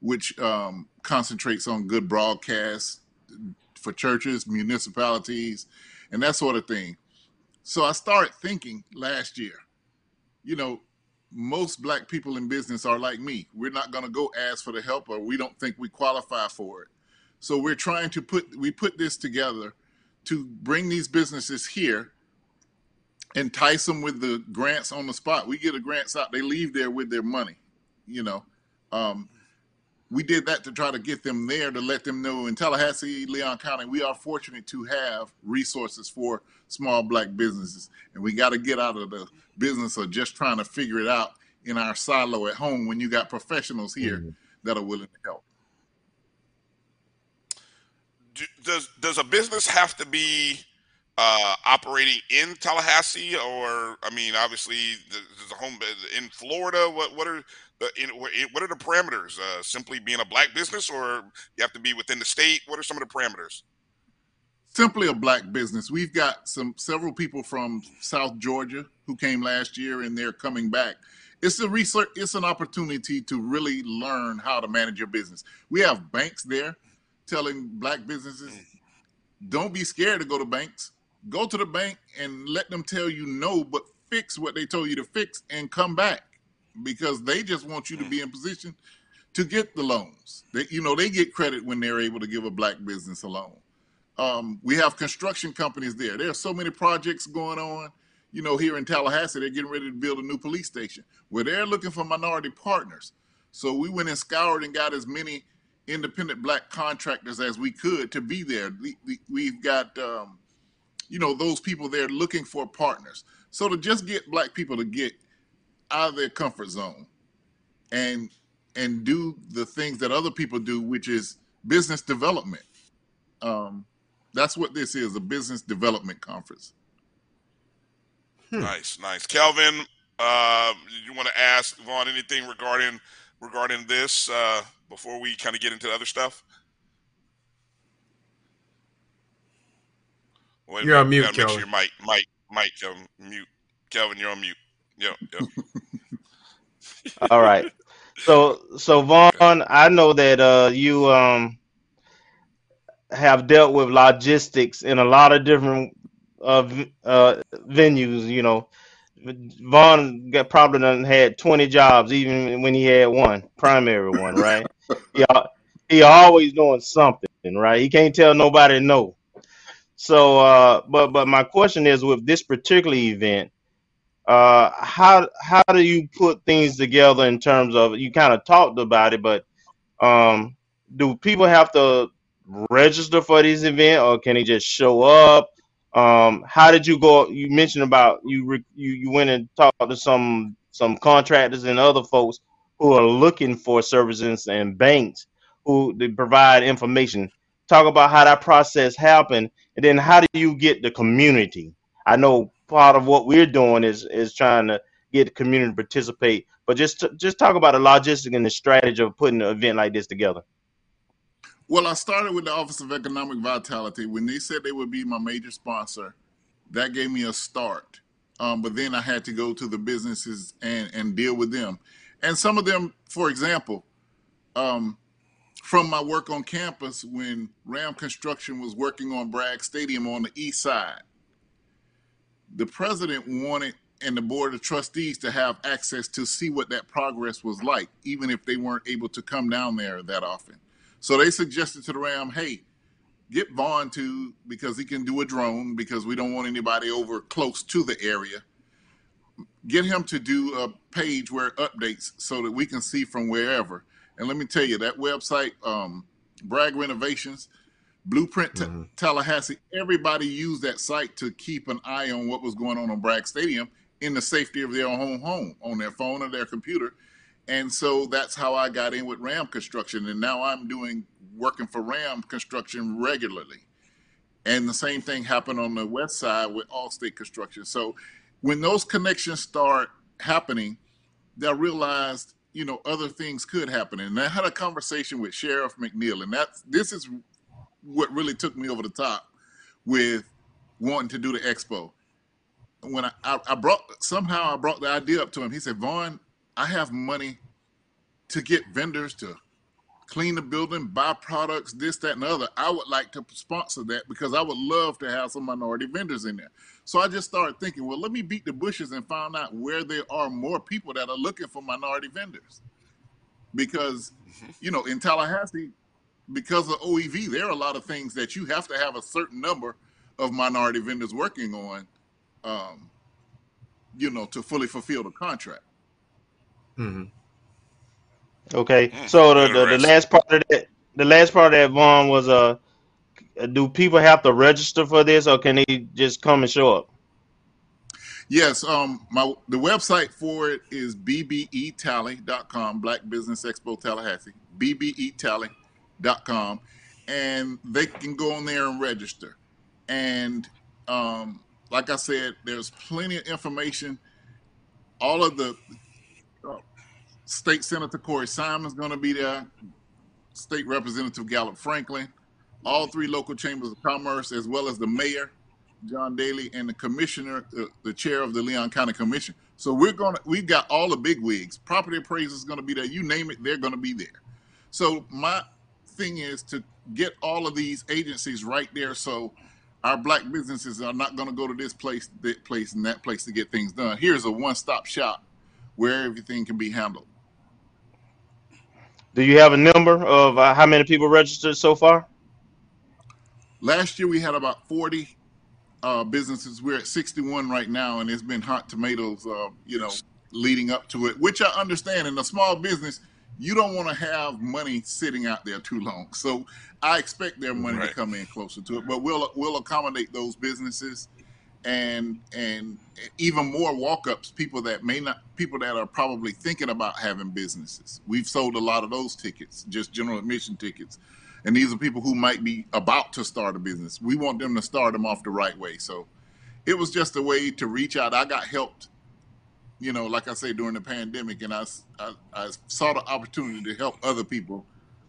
which um, concentrates on good broadcasts for churches, municipalities, and that sort of thing. So I started thinking last year, you know, most black people in business are like me. We're not going to go ask for the help or we don't think we qualify for it. So we're trying to put we put this together to bring these businesses here entice them with the grants on the spot. We get the grants out, they leave there with their money. You know, um, we did that to try to get them there to let them know in Tallahassee, Leon County, we are fortunate to have resources for small black businesses, and we got to get out of the business of just trying to figure it out in our silo at home when you got professionals here mm-hmm. that are willing to help. does does a business have to be uh, operating in Tallahassee, or I mean, obviously, there's a home in Florida. What what are the in, what are the parameters? Uh, simply being a black business, or you have to be within the state? What are some of the parameters? Simply a black business. We've got some several people from South Georgia who came last year, and they're coming back. It's a research. It's an opportunity to really learn how to manage your business. We have banks there telling black businesses, don't be scared to go to banks go to the bank and let them tell you no, but fix what they told you to fix and come back because they just want you to be in position to get the loans. They, you know, they get credit when they're able to give a black business a loan. Um, we have construction companies there. There are so many projects going on. You know, here in Tallahassee, they're getting ready to build a new police station where they're looking for minority partners. So we went and scoured and got as many independent black contractors as we could to be there. We, have got um, you know those people there looking for partners. So to just get black people to get out of their comfort zone and and do the things that other people do which is business development um that's what this is a business development conference. Hmm. nice nice. Kelvin uh you want to ask vaughn anything regarding regarding this uh before we kind of get into other stuff Wait you're on mute, Kelvin. Make sure your mic, mic, mic, Kelvin, mute. Kelvin, you're on mute. Yep, yep. All right. So, so Vaughn, I know that uh, you um have dealt with logistics in a lot of different uh, uh venues. You know, Vaughn got probably done had twenty jobs, even when he had one primary one, right? he, he always doing something, right? He can't tell nobody no. So, uh, but but my question is, with this particular event, uh, how how do you put things together in terms of you kind of talked about it, but um, do people have to register for this event, or can they just show up? Um, how did you go? You mentioned about you re, you you went and talked to some some contractors and other folks who are looking for services and banks who provide information. Talk about how that process happened, and then how do you get the community? I know part of what we're doing is is trying to get the community to participate, but just just talk about the logistic and the strategy of putting an event like this together. Well, I started with the Office of Economic Vitality. When they said they would be my major sponsor, that gave me a start. Um, but then I had to go to the businesses and, and deal with them. And some of them, for example, um, from my work on campus when Ram Construction was working on Bragg Stadium on the east side, the president wanted and the board of trustees to have access to see what that progress was like, even if they weren't able to come down there that often. So they suggested to the Ram, hey, get Vaughn to because he can do a drone because we don't want anybody over close to the area. Get him to do a page where it updates so that we can see from wherever. And let me tell you that website, um, Bragg Renovations, Blueprint mm-hmm. Tallahassee, everybody used that site to keep an eye on what was going on on Bragg Stadium in the safety of their own home on their phone or their computer. And so that's how I got in with Ram Construction. And now I'm doing working for Ram Construction regularly. And the same thing happened on the west side with Allstate Construction. So when those connections start happening, they realized, you know, other things could happen. And I had a conversation with Sheriff McNeil, and that's this is what really took me over the top with wanting to do the expo. When I, I, I brought somehow I brought the idea up to him, he said, Vaughn, I have money to get vendors to clean the building, buy products, this, that, and the other. I would like to sponsor that because I would love to have some minority vendors in there. So I just started thinking, well, let me beat the bushes and find out where there are more people that are looking for minority vendors. Because, mm-hmm. you know, in Tallahassee, because of OEV, there are a lot of things that you have to have a certain number of minority vendors working on, um, you know, to fully fulfill the contract. Mm-hmm. Okay, hmm, so the, the, the last part of that, the last part of that, Vaughn, was uh, do people have to register for this, or can they just come and show up? Yes, um, my the website for it is bbetally.com, Black Business Expo Tallahassee, bbetally.com, and they can go on there and register. And um, like I said, there's plenty of information. All of the State Senator Corey Simon is going to be there. State Representative Gallop Franklin, all three local chambers of commerce, as well as the mayor, John Dailey, and the commissioner, uh, the chair of the Leon County Commission. So we're gonna, we've got all the big wigs. Property appraisers is going to be there. You name it, they're going to be there. So my thing is to get all of these agencies right there, so our black businesses are not going to go to this place, that place, and that place to get things done. Here's a one-stop shop where everything can be handled. Do you have a number of uh, how many people registered so far? Last year we had about 40 uh, businesses. We're at 61 right now, and it's been hot tomatoes, uh, you know, leading up to it, which I understand. In a small business, you don't want to have money sitting out there too long. So I expect their money right. to come in closer to it, but we'll we'll accommodate those businesses and and even more walk-ups people that may not people that are probably thinking about having businesses. We've sold a lot of those tickets just general admission tickets. And these are people who might be about to start a business. We want them to start them off the right way. So it was just a way to reach out. I got helped you know like i say during the pandemic and i, I, I saw the opportunity to help other people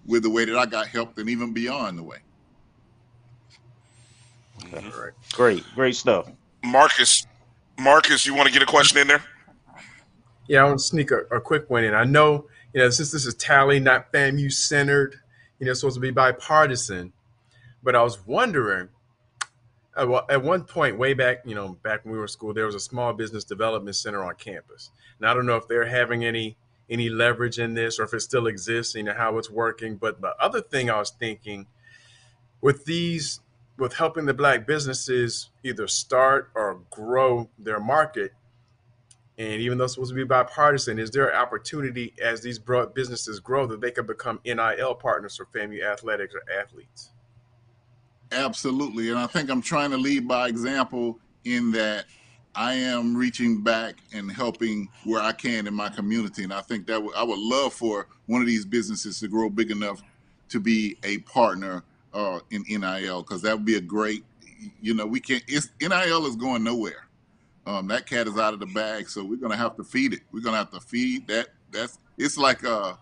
with the way that i got helped and even beyond the way. All right. Great, great stuff. Marcus, Marcus, you want to get a question in there? Yeah, I want to sneak a, a quick one in. I know, you know, since this is Tally, not FAMU centered, you know, supposed to be bipartisan, but I was wondering, at one point, way back, you know, back when we were in school, there was a small business development center on campus. Now I don't know if they're having any any leverage in this or if it still exists, you know, how it's working. But the other thing I was thinking, with these with helping the black businesses either start or grow their market and even though it's supposed to be bipartisan is there an opportunity as these broad businesses grow that they can become nil partners for FAMU athletics or athletes Absolutely. And I think I'm trying to lead by example in that I am reaching back and helping where I can in my community. And I think that I would love for one of these businesses to grow big enough to be a partner uh, in NIL because that would be a great, you know, we can't, it's, NIL is going nowhere. Um, that cat is out of the bag, so we're gonna have to feed it. We're gonna have to feed that. That's it's like uh,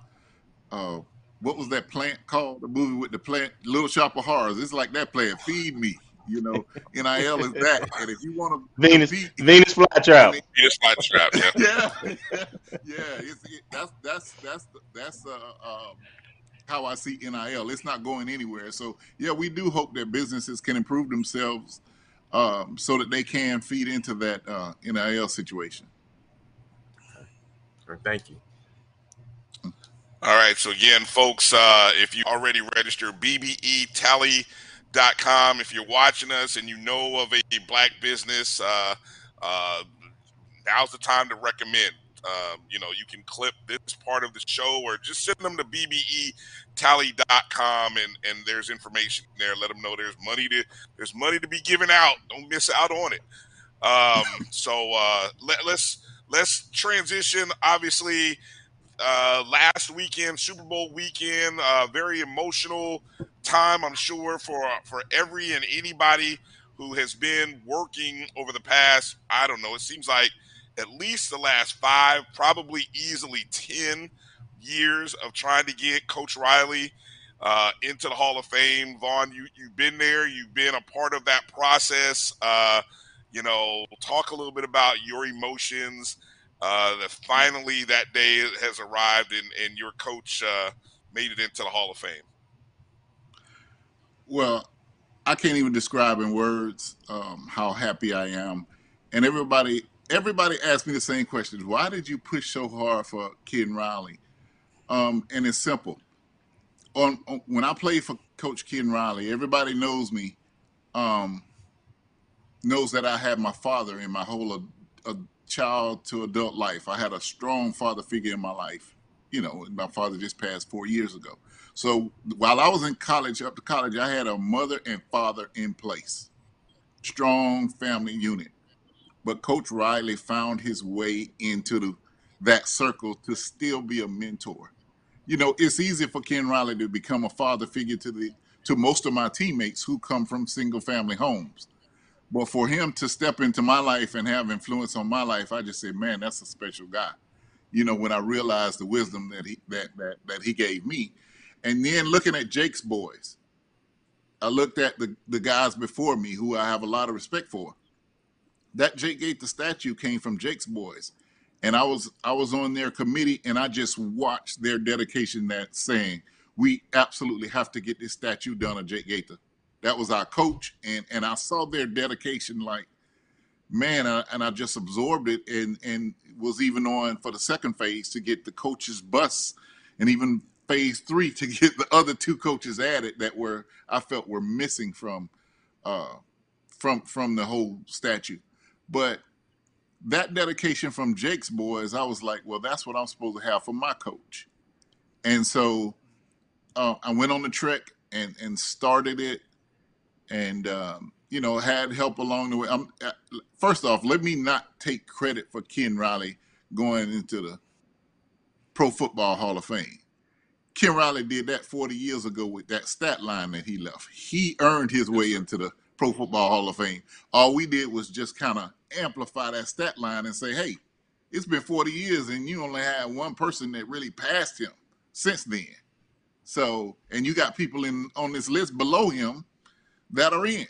uh, what was that plant called? The movie with the plant, Little Shop of Horrors. It's like that plant. Feed me. You know, NIL is that. And if you want to Venus Venus flytrap. Venus flytrap. Yeah. yeah, yeah. It's, it, that's that's that's that's uh, uh, how I see NIL. It's not going anywhere. So yeah, we do hope that businesses can improve themselves um, so that they can feed into that uh, NIL situation. Thank you. All right. So again, folks, uh, if you already registered bbetally.com, if you're watching us and you know of a black business, uh, uh, now's the time to recommend. Um, you know, you can clip this part of the show or just send them to bbetally.com and, and there's information there. Let them know there's money to there's money to be given out. Don't miss out on it. Um, so uh, let, let's let's transition. Obviously, uh, last weekend, Super Bowl weekend, uh, very emotional time, I'm sure, for for every and anybody who has been working over the past. I don't know. It seems like at least the last five, probably easily ten years of trying to get Coach Riley uh, into the Hall of Fame. Vaughn, you you've been there. You've been a part of that process. Uh, you know, talk a little bit about your emotions uh, that finally that day has arrived and, and your coach uh, made it into the Hall of Fame? Well, I can't even describe in words um, how happy I am. And everybody, everybody asked me the same question: Why did you push so hard for Ken Riley? Um, and it's simple. On, on, when I played for Coach Ken Riley, everybody knows me, um, knows that I had my father in my whole child to adult life. I had a strong father figure in my life. You know, my father just passed four years ago. So while I was in college, up to college, I had a mother and father in place. Strong family unit. But Coach Riley found his way into the, that circle to still be a mentor. You know, it's easy for Ken Riley to become a father figure to the to most of my teammates who come from single family homes. But for him to step into my life and have influence on my life, I just said, man, that's a special guy. You know, when I realized the wisdom that he that that that he gave me, and then looking at Jake's boys, I looked at the the guys before me who I have a lot of respect for. That Jake Gaither statue came from Jake's boys, and I was I was on their committee, and I just watched their dedication. That saying, we absolutely have to get this statue done of Jake Gaither that was our coach, and and I saw their dedication. Like, man, and I just absorbed it, and and was even on for the second phase to get the coaches bus, and even phase three to get the other two coaches added that were I felt were missing from uh, from from the whole statue. But that dedication from Jake's boys, I was like, well, that's what I'm supposed to have for my coach. And so uh, I went on the trek and and started it and um, you know had help along the way. I'm, uh, first off, let me not take credit for Ken Riley going into the Pro Football Hall of Fame. Ken Riley did that 40 years ago with that stat line that he left. He earned his way into the Pro Football Hall of Fame. All we did was just kind of amplify that stat line and say, hey, it's been 40 years and you only had one person that really passed him since then. So, and you got people in on this list below him that are in.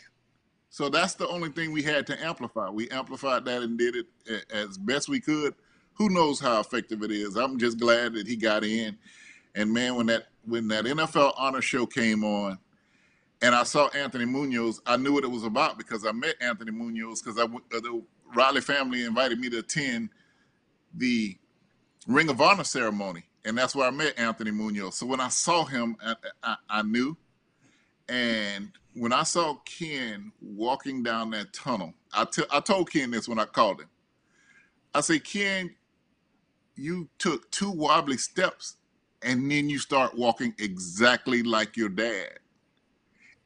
So that's the only thing we had to amplify. We amplified that and did it as best we could. Who knows how effective it is? I'm just glad that he got in. And man, when that when that NFL honor show came on, and I saw Anthony Munoz, I knew what it was about because I met Anthony Munoz because I uh, the Riley family invited me to attend the Ring of Honor ceremony, and that's where I met Anthony Munoz. So when I saw him, I, I, I knew, and when I saw Ken walking down that tunnel, I, t- I told Ken this when I called him. I said, Ken, you took two wobbly steps and then you start walking exactly like your dad.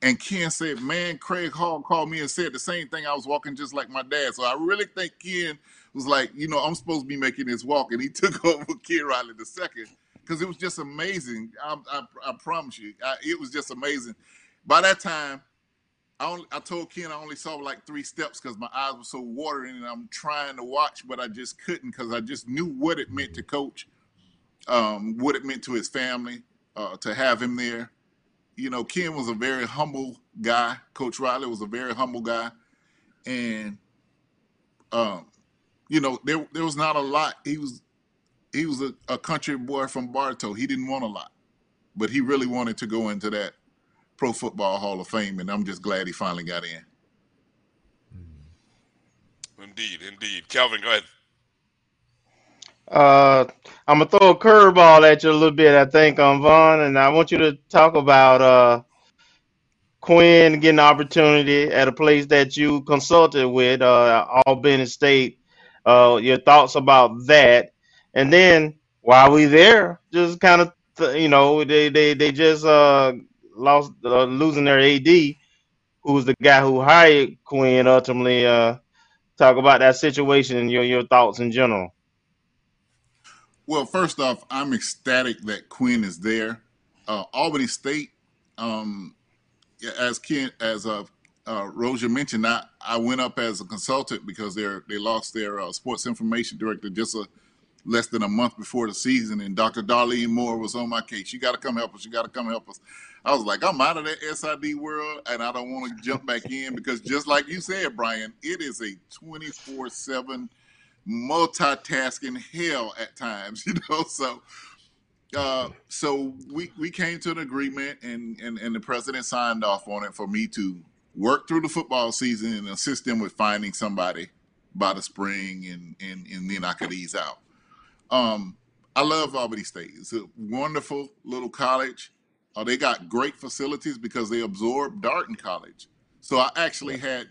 And Ken said, "Man, Craig Hall called me and said the same thing. I was walking just like my dad." So I really think Ken was like, you know, I'm supposed to be making this walk, and he took over Ken Riley the second because it was just amazing. I, I, I promise you, I, it was just amazing. By that time, I only I told Ken I only saw like three steps because my eyes were so watering, and I'm trying to watch, but I just couldn't because I just knew what it meant to coach, um, what it meant to his family, uh, to have him there. You know, Ken was a very humble guy. Coach Riley was a very humble guy, and um, you know, there there was not a lot. He was he was a, a country boy from Bartow. He didn't want a lot, but he really wanted to go into that Pro Football Hall of Fame, and I'm just glad he finally got in. Indeed, indeed. Calvin, go ahead. Uh, I'm gonna throw a curveball at you a little bit, I think, on Vaughn, and I want you to talk about uh Quinn getting an opportunity at a place that you consulted with, uh, Albany State. Uh, your thoughts about that, and then while we there, just kind of you know they they they just uh lost uh, losing their AD, who's the guy who hired Quinn ultimately. Uh, talk about that situation and your your thoughts in general. Well, first off, I'm ecstatic that Quinn is there. Uh, Albany State, um, as Ken, as uh, uh, Rozier mentioned, I, I went up as a consultant because they they lost their uh, sports information director just a, less than a month before the season, and Dr. Darlene Moore was on my case. You got to come help us. You got to come help us. I was like, I'm out of that SID world, and I don't want to jump back in because just like you said, Brian, it is a 24 seven multitasking hell at times, you know. So, uh, so we we came to an agreement, and and and the president signed off on it for me to work through the football season and assist them with finding somebody by the spring, and and and then I could ease out. Um, I love Albany State. It's a wonderful little college. Uh, they got great facilities because they absorbed Darton College. So I actually had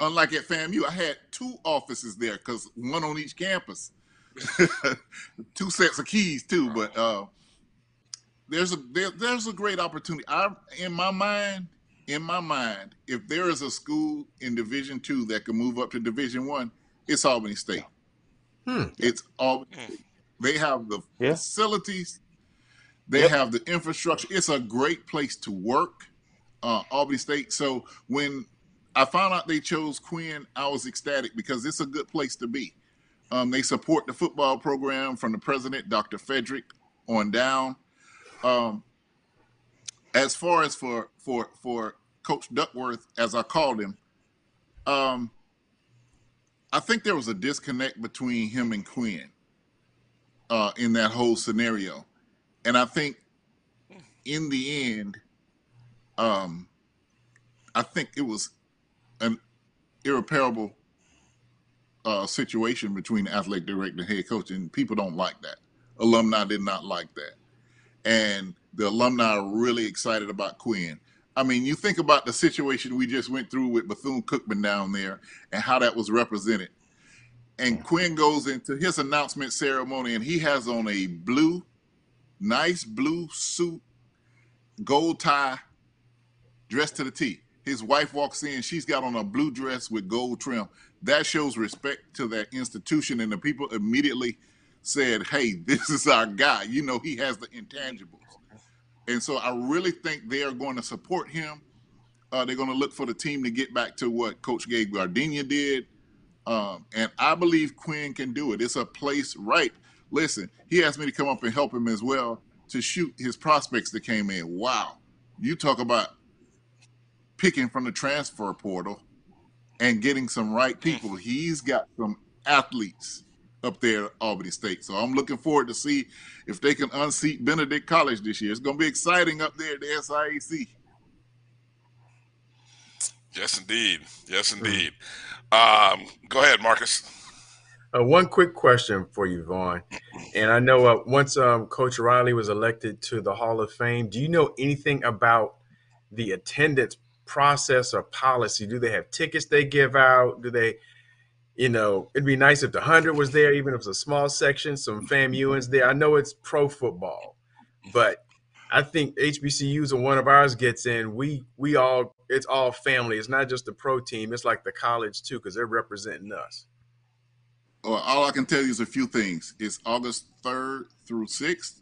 unlike at FAMU, I had two offices there because one on each campus, two sets of keys too. But uh, there's a there, there's a great opportunity. I in my mind, in my mind, if there is a school in Division two that can move up to Division one, it's Albany State. Hmm. It's Albany. State. They have the Yeah. facilities. They Yep. have the infrastructure. It's a great place to work, uh, Albany State. So when I found out they chose Quinn, I was ecstatic because it's a good place to be. Um, they support the football program from the president, Dr. Frederick, on down. Um, as far as for for for Coach Duckworth, as I called him, um, I think there was a disconnect between him and Quinn uh, in that whole scenario, and I think in the end, um, I think it was an irreparable uh, situation between athletic director and head coach, and people don't like that. Alumni did not like that, and the alumni are really excited about Quinn. I mean, you think about the situation we just went through with Bethune Cookman down there and how that was represented. And Quinn goes into his announcement ceremony, and he has on a blue, nice blue suit, gold tie, dressed to the T. His wife walks in, she's got on a blue dress with gold trim. That shows respect to that institution, and the people immediately said, Hey, this is our guy. You know, he has the intangibles. And so I really think they are going to support him. Uh, they're going to look for the team to get back to what Coach Gabe Gardenia did. Um, and I believe Quinn can do it. It's a place right. Listen, he asked me to come up and help him as well to shoot his prospects that came in. Wow. You talk about picking from the transfer portal and getting some right people. He's got some athletes up there at Albany State. So I'm looking forward to see if they can unseat Benedict College this year. It's going to be exciting up there at the SIAC. Yes, indeed. Yes, indeed. Um, go ahead, Marcus. Uh, one quick question for you, Vaughn. And I know uh, once um, Coach Riley was elected to the Hall of Fame, do you know anything about the attendance process or policy? Do they have tickets they give out? Do they, you know, it'd be nice if the 100 was there, even if it's a small section, some FAMUans there. I know it's pro football, but I think HBCUs and one of ours gets in, we we all it's all family. It's not just the pro team. It's like the college too, because they're representing us. Well, all I can tell you is a few things. It's August third through sixth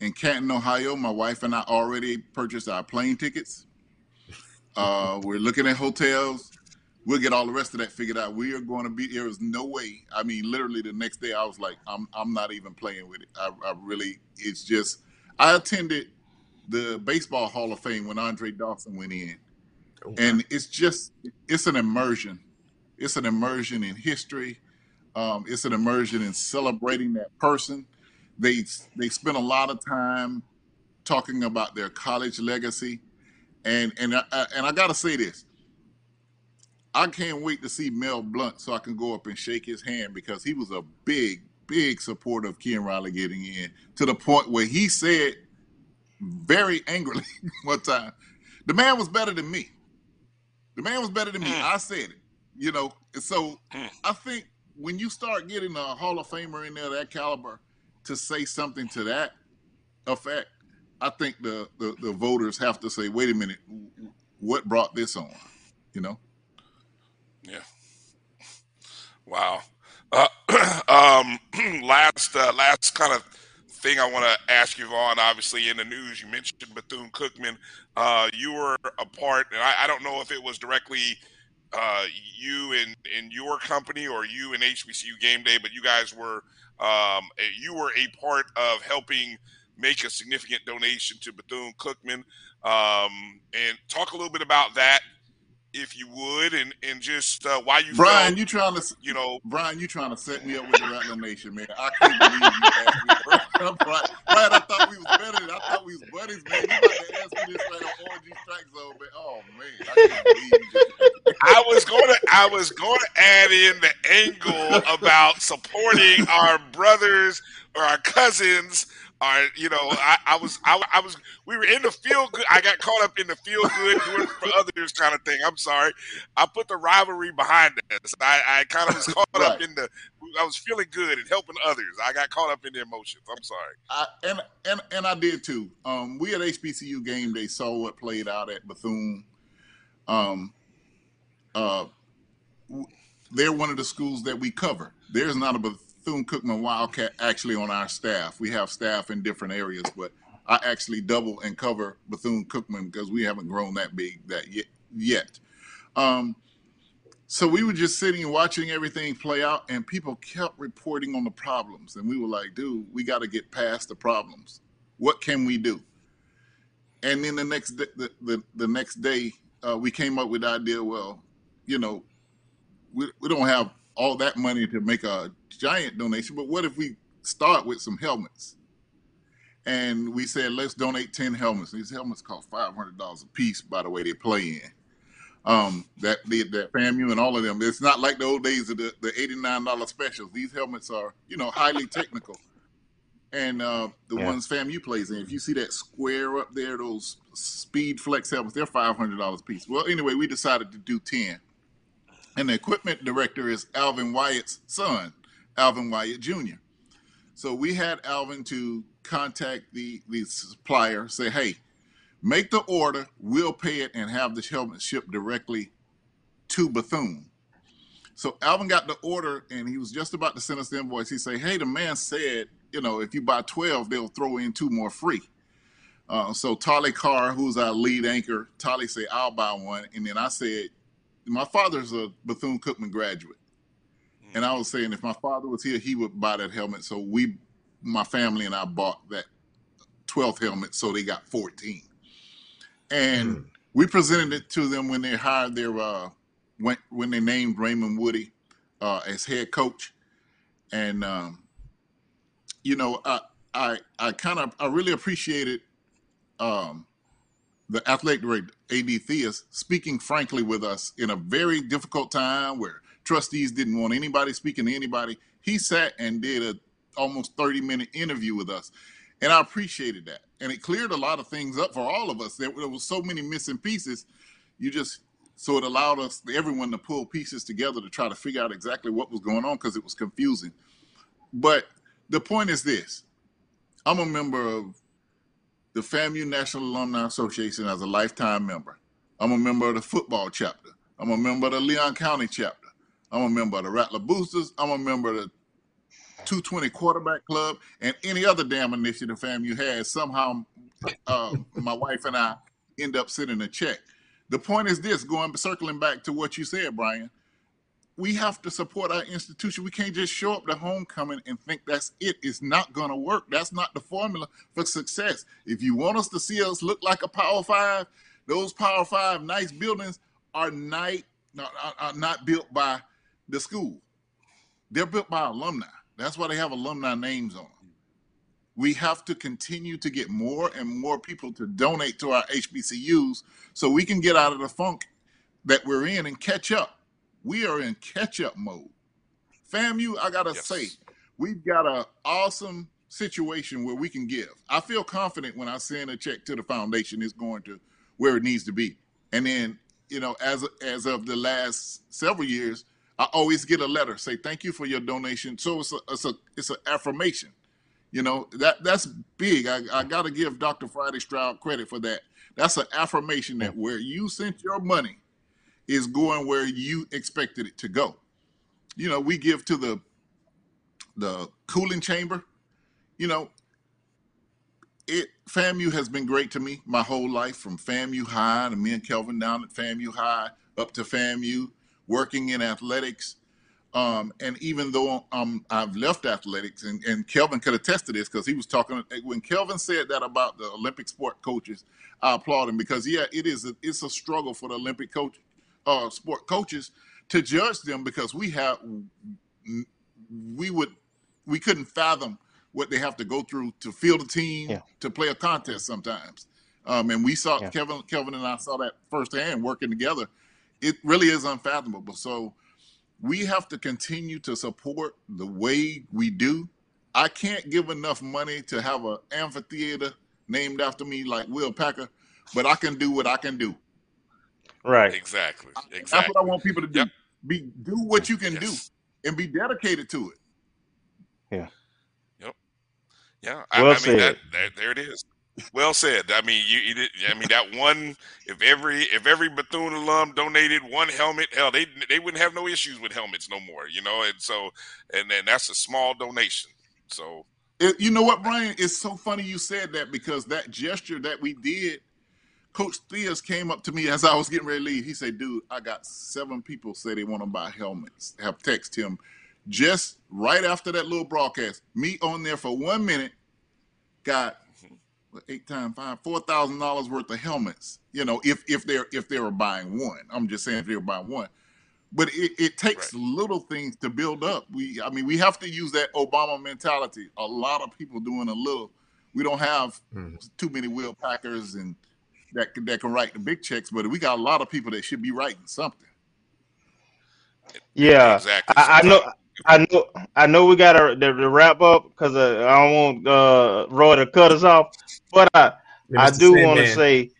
in Canton, Ohio. My wife and I already purchased our plane tickets. Uh, we're looking at hotels. We'll get all the rest of that figured out. We are going to be. There is no way. I mean, literally the next day, I was like, I'm I'm not even playing with it. I, I really. It's just. I attended the baseball Hall of Fame when Andre Dawson went in, and it's just it's an immersion. It's an immersion in history. Um, it's an immersion in celebrating that person. They they spend a lot of time talking about their college legacy, and and I, and I got to say this. I can't wait to see Mel Blount so I can go up and shake his hand because he was a big, big supporter of Ken Riley getting in to the point where he said very angrily one time, the man was better than me. The man was better than me. Mm. I said it, you know. So mm. I think when you start getting a Hall of Famer in there that caliber to say something to that effect, I think the, the, the voters have to say, wait a minute, what brought this on? You know? Yeah. Wow. Uh, um, last uh, last kind of thing I want to ask you, Vaughn. Obviously, in the news, you mentioned Bethune Cookman. Uh, you were a part, and I, I don't know if it was directly uh, you in in your company or you in HBCU Game Day, but you guys were um, you were a part of helping make a significant donation to Bethune Cookman. Um, and talk a little bit about that if you would, and and just uh, why you Brian, felt, you trying to you know Brian, you trying to set me up with the Rattler Nation, man. I can't believe you asked me. Brian, Brian, I thought we was better than I thought we was buddies, man. You about to ask me this right on Orange Strike Zone, man. Oh man, I can't believe you just I was going to I was going to add in the angle about supporting our brothers or our cousins. Or you know, I, I was I, I was we were in the feel good. I got caught up in the feel good doing for others kind of thing. I'm sorry. I put the rivalry behind us. I, I kind of was caught up in the. I was feeling good and helping others. I got caught up in the emotions. I'm sorry. I, and and and I did too. Um, we at HBCU game day saw what played out at Bethune. Um, uh, they're one of the schools that we cover. There's not a Bethune Cookman Wildcat actually on our staff. We have staff in different areas, but I actually double and cover Bethune Cookman because we haven't grown that big that yet. yet. Um, so we were just sitting and watching everything play out, and people kept reporting on the problems, and we were like, "Dude, we got to get past the problems. What can we do?" And then the next the, the, the next day, uh, we came up with the idea. Well, you know, we, we don't have all that money to make a giant donation, but what if we start with some helmets? And we said, let's donate 10 helmets. These helmets cost $500 a piece, by the way, they play in. Um, that the, that FAMU and all of them. It's not like the old days of the, the $89 specials. These helmets are, you know, highly technical. And uh, the Yeah. ones FAMU plays in, if you see that square up there, those speed flex helmets, they're $500 a piece. Well, anyway, we decided to do 10 and the equipment director is Alvin Wyatt's son, Alvin Wyatt Jr. So we had Alvin to contact the the supplier, say, "Hey, make the order. We'll pay it and have the helmet shipped directly to Bethune." So Alvin got the order, and he was just about to send us the invoice. He said, "Hey, the man said, you know, if you buy twelve, they'll throw in two more free." Uh, so Tolly Carr, who's our lead anchor, Tolly said, "I'll buy one," and then I said, my father's a Bethune Cookman graduate, and I was saying if my father was here, he would buy that helmet. So we, my family and I, bought that twelfth helmet, so they got fourteen, and we presented it to them when they hired their uh, when when they named Raymond Woodie uh, as head coach, and um, you know I I I kind of I really appreciated um, the athletic director, AD Theus, speaking frankly with us in a very difficult time where trustees didn't want anybody speaking to anybody. He sat and did a almost 30 minute interview with us. And I appreciated that. And it cleared a lot of things up for all of us. There, there was so many missing pieces. You just so it allowed us everyone to pull pieces together to try to figure out exactly what was going on because it was confusing. But the point is this. I'm a member of the FAMU National Alumni Association as a lifetime member. I'm a member of the football chapter. I'm a member of the Leon County chapter. I'm a member of the Rattler Boosters. I'm a member of the 220 Quarterback Club and any other damn initiative FAMU has. Somehow, uh, my wife and I end up sending a check. The point is this: going circling back to what you said, Brian. We have to support our institution. We can't just show up to homecoming and think that's it. It's not going to work. That's not the formula for success. If you want us to see us look like a Power Five, those Power Five nice buildings are not, are, are not built by the school. They're built by alumni. That's why they have alumni names on them. We have to continue to get more and more people to donate to our HBCUs so we can get out of the funk that we're in and catch up. We are in catch up mode. FAMU, I gotta say, we've got an awesome situation where we can give. I feel confident when I send a check to the foundation, it's going to where it needs to be. And then, you know, as as of the last several years, I always get a letter say thank you for your donation. So it's a it's a it's an affirmation. You know that that's big. I, I got to give Dr. Friday Stroud credit for that. That's an affirmation that where you sent your money is going where you expected it to go. You know, we give to the the cooling chamber. You know, it FAMU has been great to me my whole life from FAMU High to me and Kelvin down at FAMU High up to FAMU working in athletics. Um, and even though um, I've left athletics, and, and Kelvin could attest to this because he was talking when Kelvin said that about the Olympic sport coaches, I applaud him because yeah, it is a, it's a struggle for the Olympic coach, uh, sport coaches to judge them because we have we would we couldn't fathom what they have to go through to field a team Yeah. to play a contest sometimes. Um, and we saw Yeah. Kevin Kelvin and I saw that firsthand working together. It really is unfathomable. So we have to continue to support the way we do. I can't give enough money to have an amphitheater named after me like Will Packer, but I can do what I can do. Right. Exactly. That's Exactly. what I want people to do. Be do what you can do and be dedicated to it. Yeah. Yep. Yeah. I, Well I mean that, said. that there it is. Well said. I mean you, you did, I mean that one if every if every Bethune alum donated one helmet, hell they they wouldn't have no issues with helmets no more, you know. And so and then that's a small donation. So It- you know what, Brian? It's so funny you said that because that gesture that we did, Coach Theus came up to me as I was getting ready to leave. He said, "Dude, I got seven people say they want to buy helmets. Have text him just right after that little broadcast. Me on there for one minute, got what, eight times five, four thousand dollars worth of helmets. You know, if if they're if they were buying one, I'm just saying if they were buying one. But it, it takes little things to build up. We, I mean, we have to use that Obama mentality. A lot of people doing a little. We don't have hmm. too many Will Packers and that can- that can write the big checks, but we got a lot of people that should be writing something. Yeah, Exactly. I, I know. I know. I know. We got to, to, to wrap up because uh, I don't want uh, Roy to cut us off. But I, Yeah, I do want to say,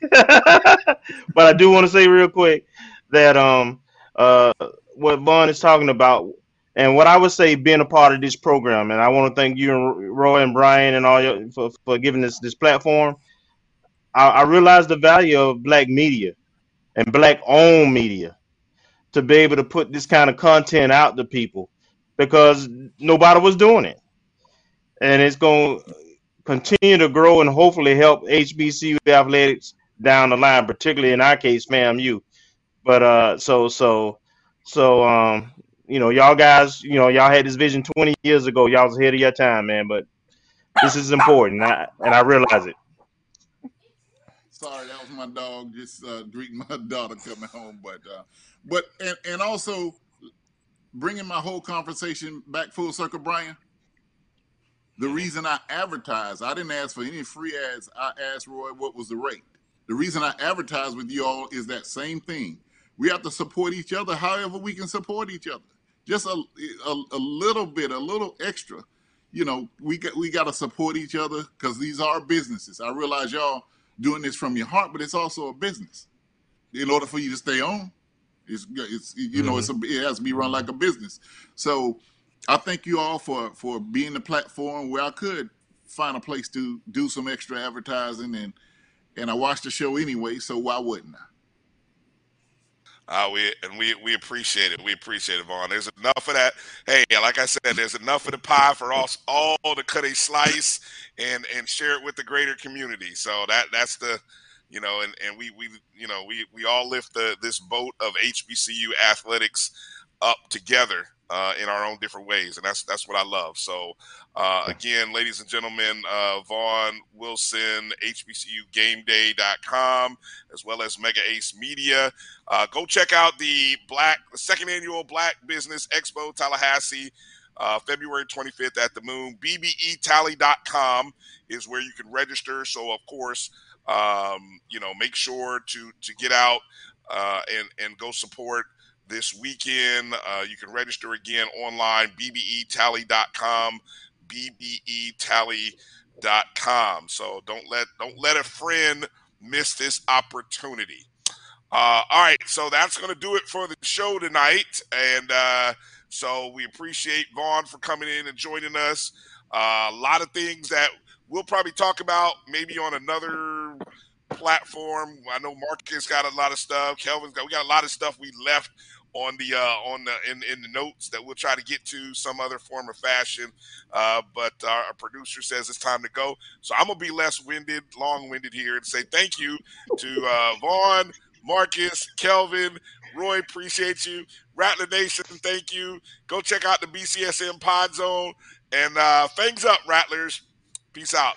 but I do want to say real quick that um uh what Vaughn is talking about and what I would say being a part of this program, and I want to thank you and Roy and Brian and all your for, for giving this this platform. I, I realize the value of black media and black owned media to be able to put this kind of content out to people because nobody was doing it. And it's going to continue to grow and hopefully help HBCU athletics down the line, particularly in our case, FAMU. But uh, so so so um, you know, y'all guys, you know, y'all had this vision 20 years ago. Y'all was ahead of your time, man. But this is important, I, and I realize it. Sorry, that was my dog just uh, greeting my daughter coming home. But uh, but and, and also bringing my whole conversation back full circle, Brian. The reason I advertise, I didn't ask for any free ads. I asked Roy what was the rate. The reason I advertise with you all is that same thing. We have to support each other however we can support each other. Just a, a, a little bit, a little extra. You know, we got we got to support each other because these are businesses. I realize y'all doing this from your heart, but it's also a business. In order for you to stay on, it's it's you know it's a, it has to be run like a business. So I thank you all for for being the platform where I could find a place to do some extra advertising, and and I watch the show anyway, so why wouldn't I? Uh, we and we we appreciate it. We appreciate it, Vaughn. There's enough of that. Hey, like I said, there's enough of the pie for us all to cut a slice and and share it with the greater community. So that that's the, you know, and and we we you know we we all lift the this boat of HBCU athletics up together uh, in our own different ways, and that's that's what I love. So, uh, again, ladies and gentlemen, uh, Vaughn Wilson, HBCUGameDay.com, as well as Mega Ace Media. Uh, go check out the Black the second annual Black Business Expo Tallahassee. Uh, February 25th at the Moon. BBETally.com is where you can register. So, of course, um, you know, make sure to to get out uh, and and go support this weekend. Uh, you can register again online, bbetally.com, bbetally.com. So don't let don't let a friend miss this opportunity. Uh, all right, so that's going to do it for the show tonight, and uh, so we appreciate Vaughn for coming in and joining us. Uh, a lot of things that we'll probably talk about maybe on another platform. I know Marcus got a lot of stuff. Kelvin's got we got a lot of stuff we left on the uh, on the in, in the notes that we'll try to get to some other form of fashion. Uh, but our, producer says it's time to go, so I'm gonna be less winded, long winded here, and say thank you to uh, Vaughn, Marcus, Kelvin, Roy. Appreciate you, Rattler Nation. Thank you. Go check out the BCSM Pod Zone and uh, things up, Rattlers. Peace out.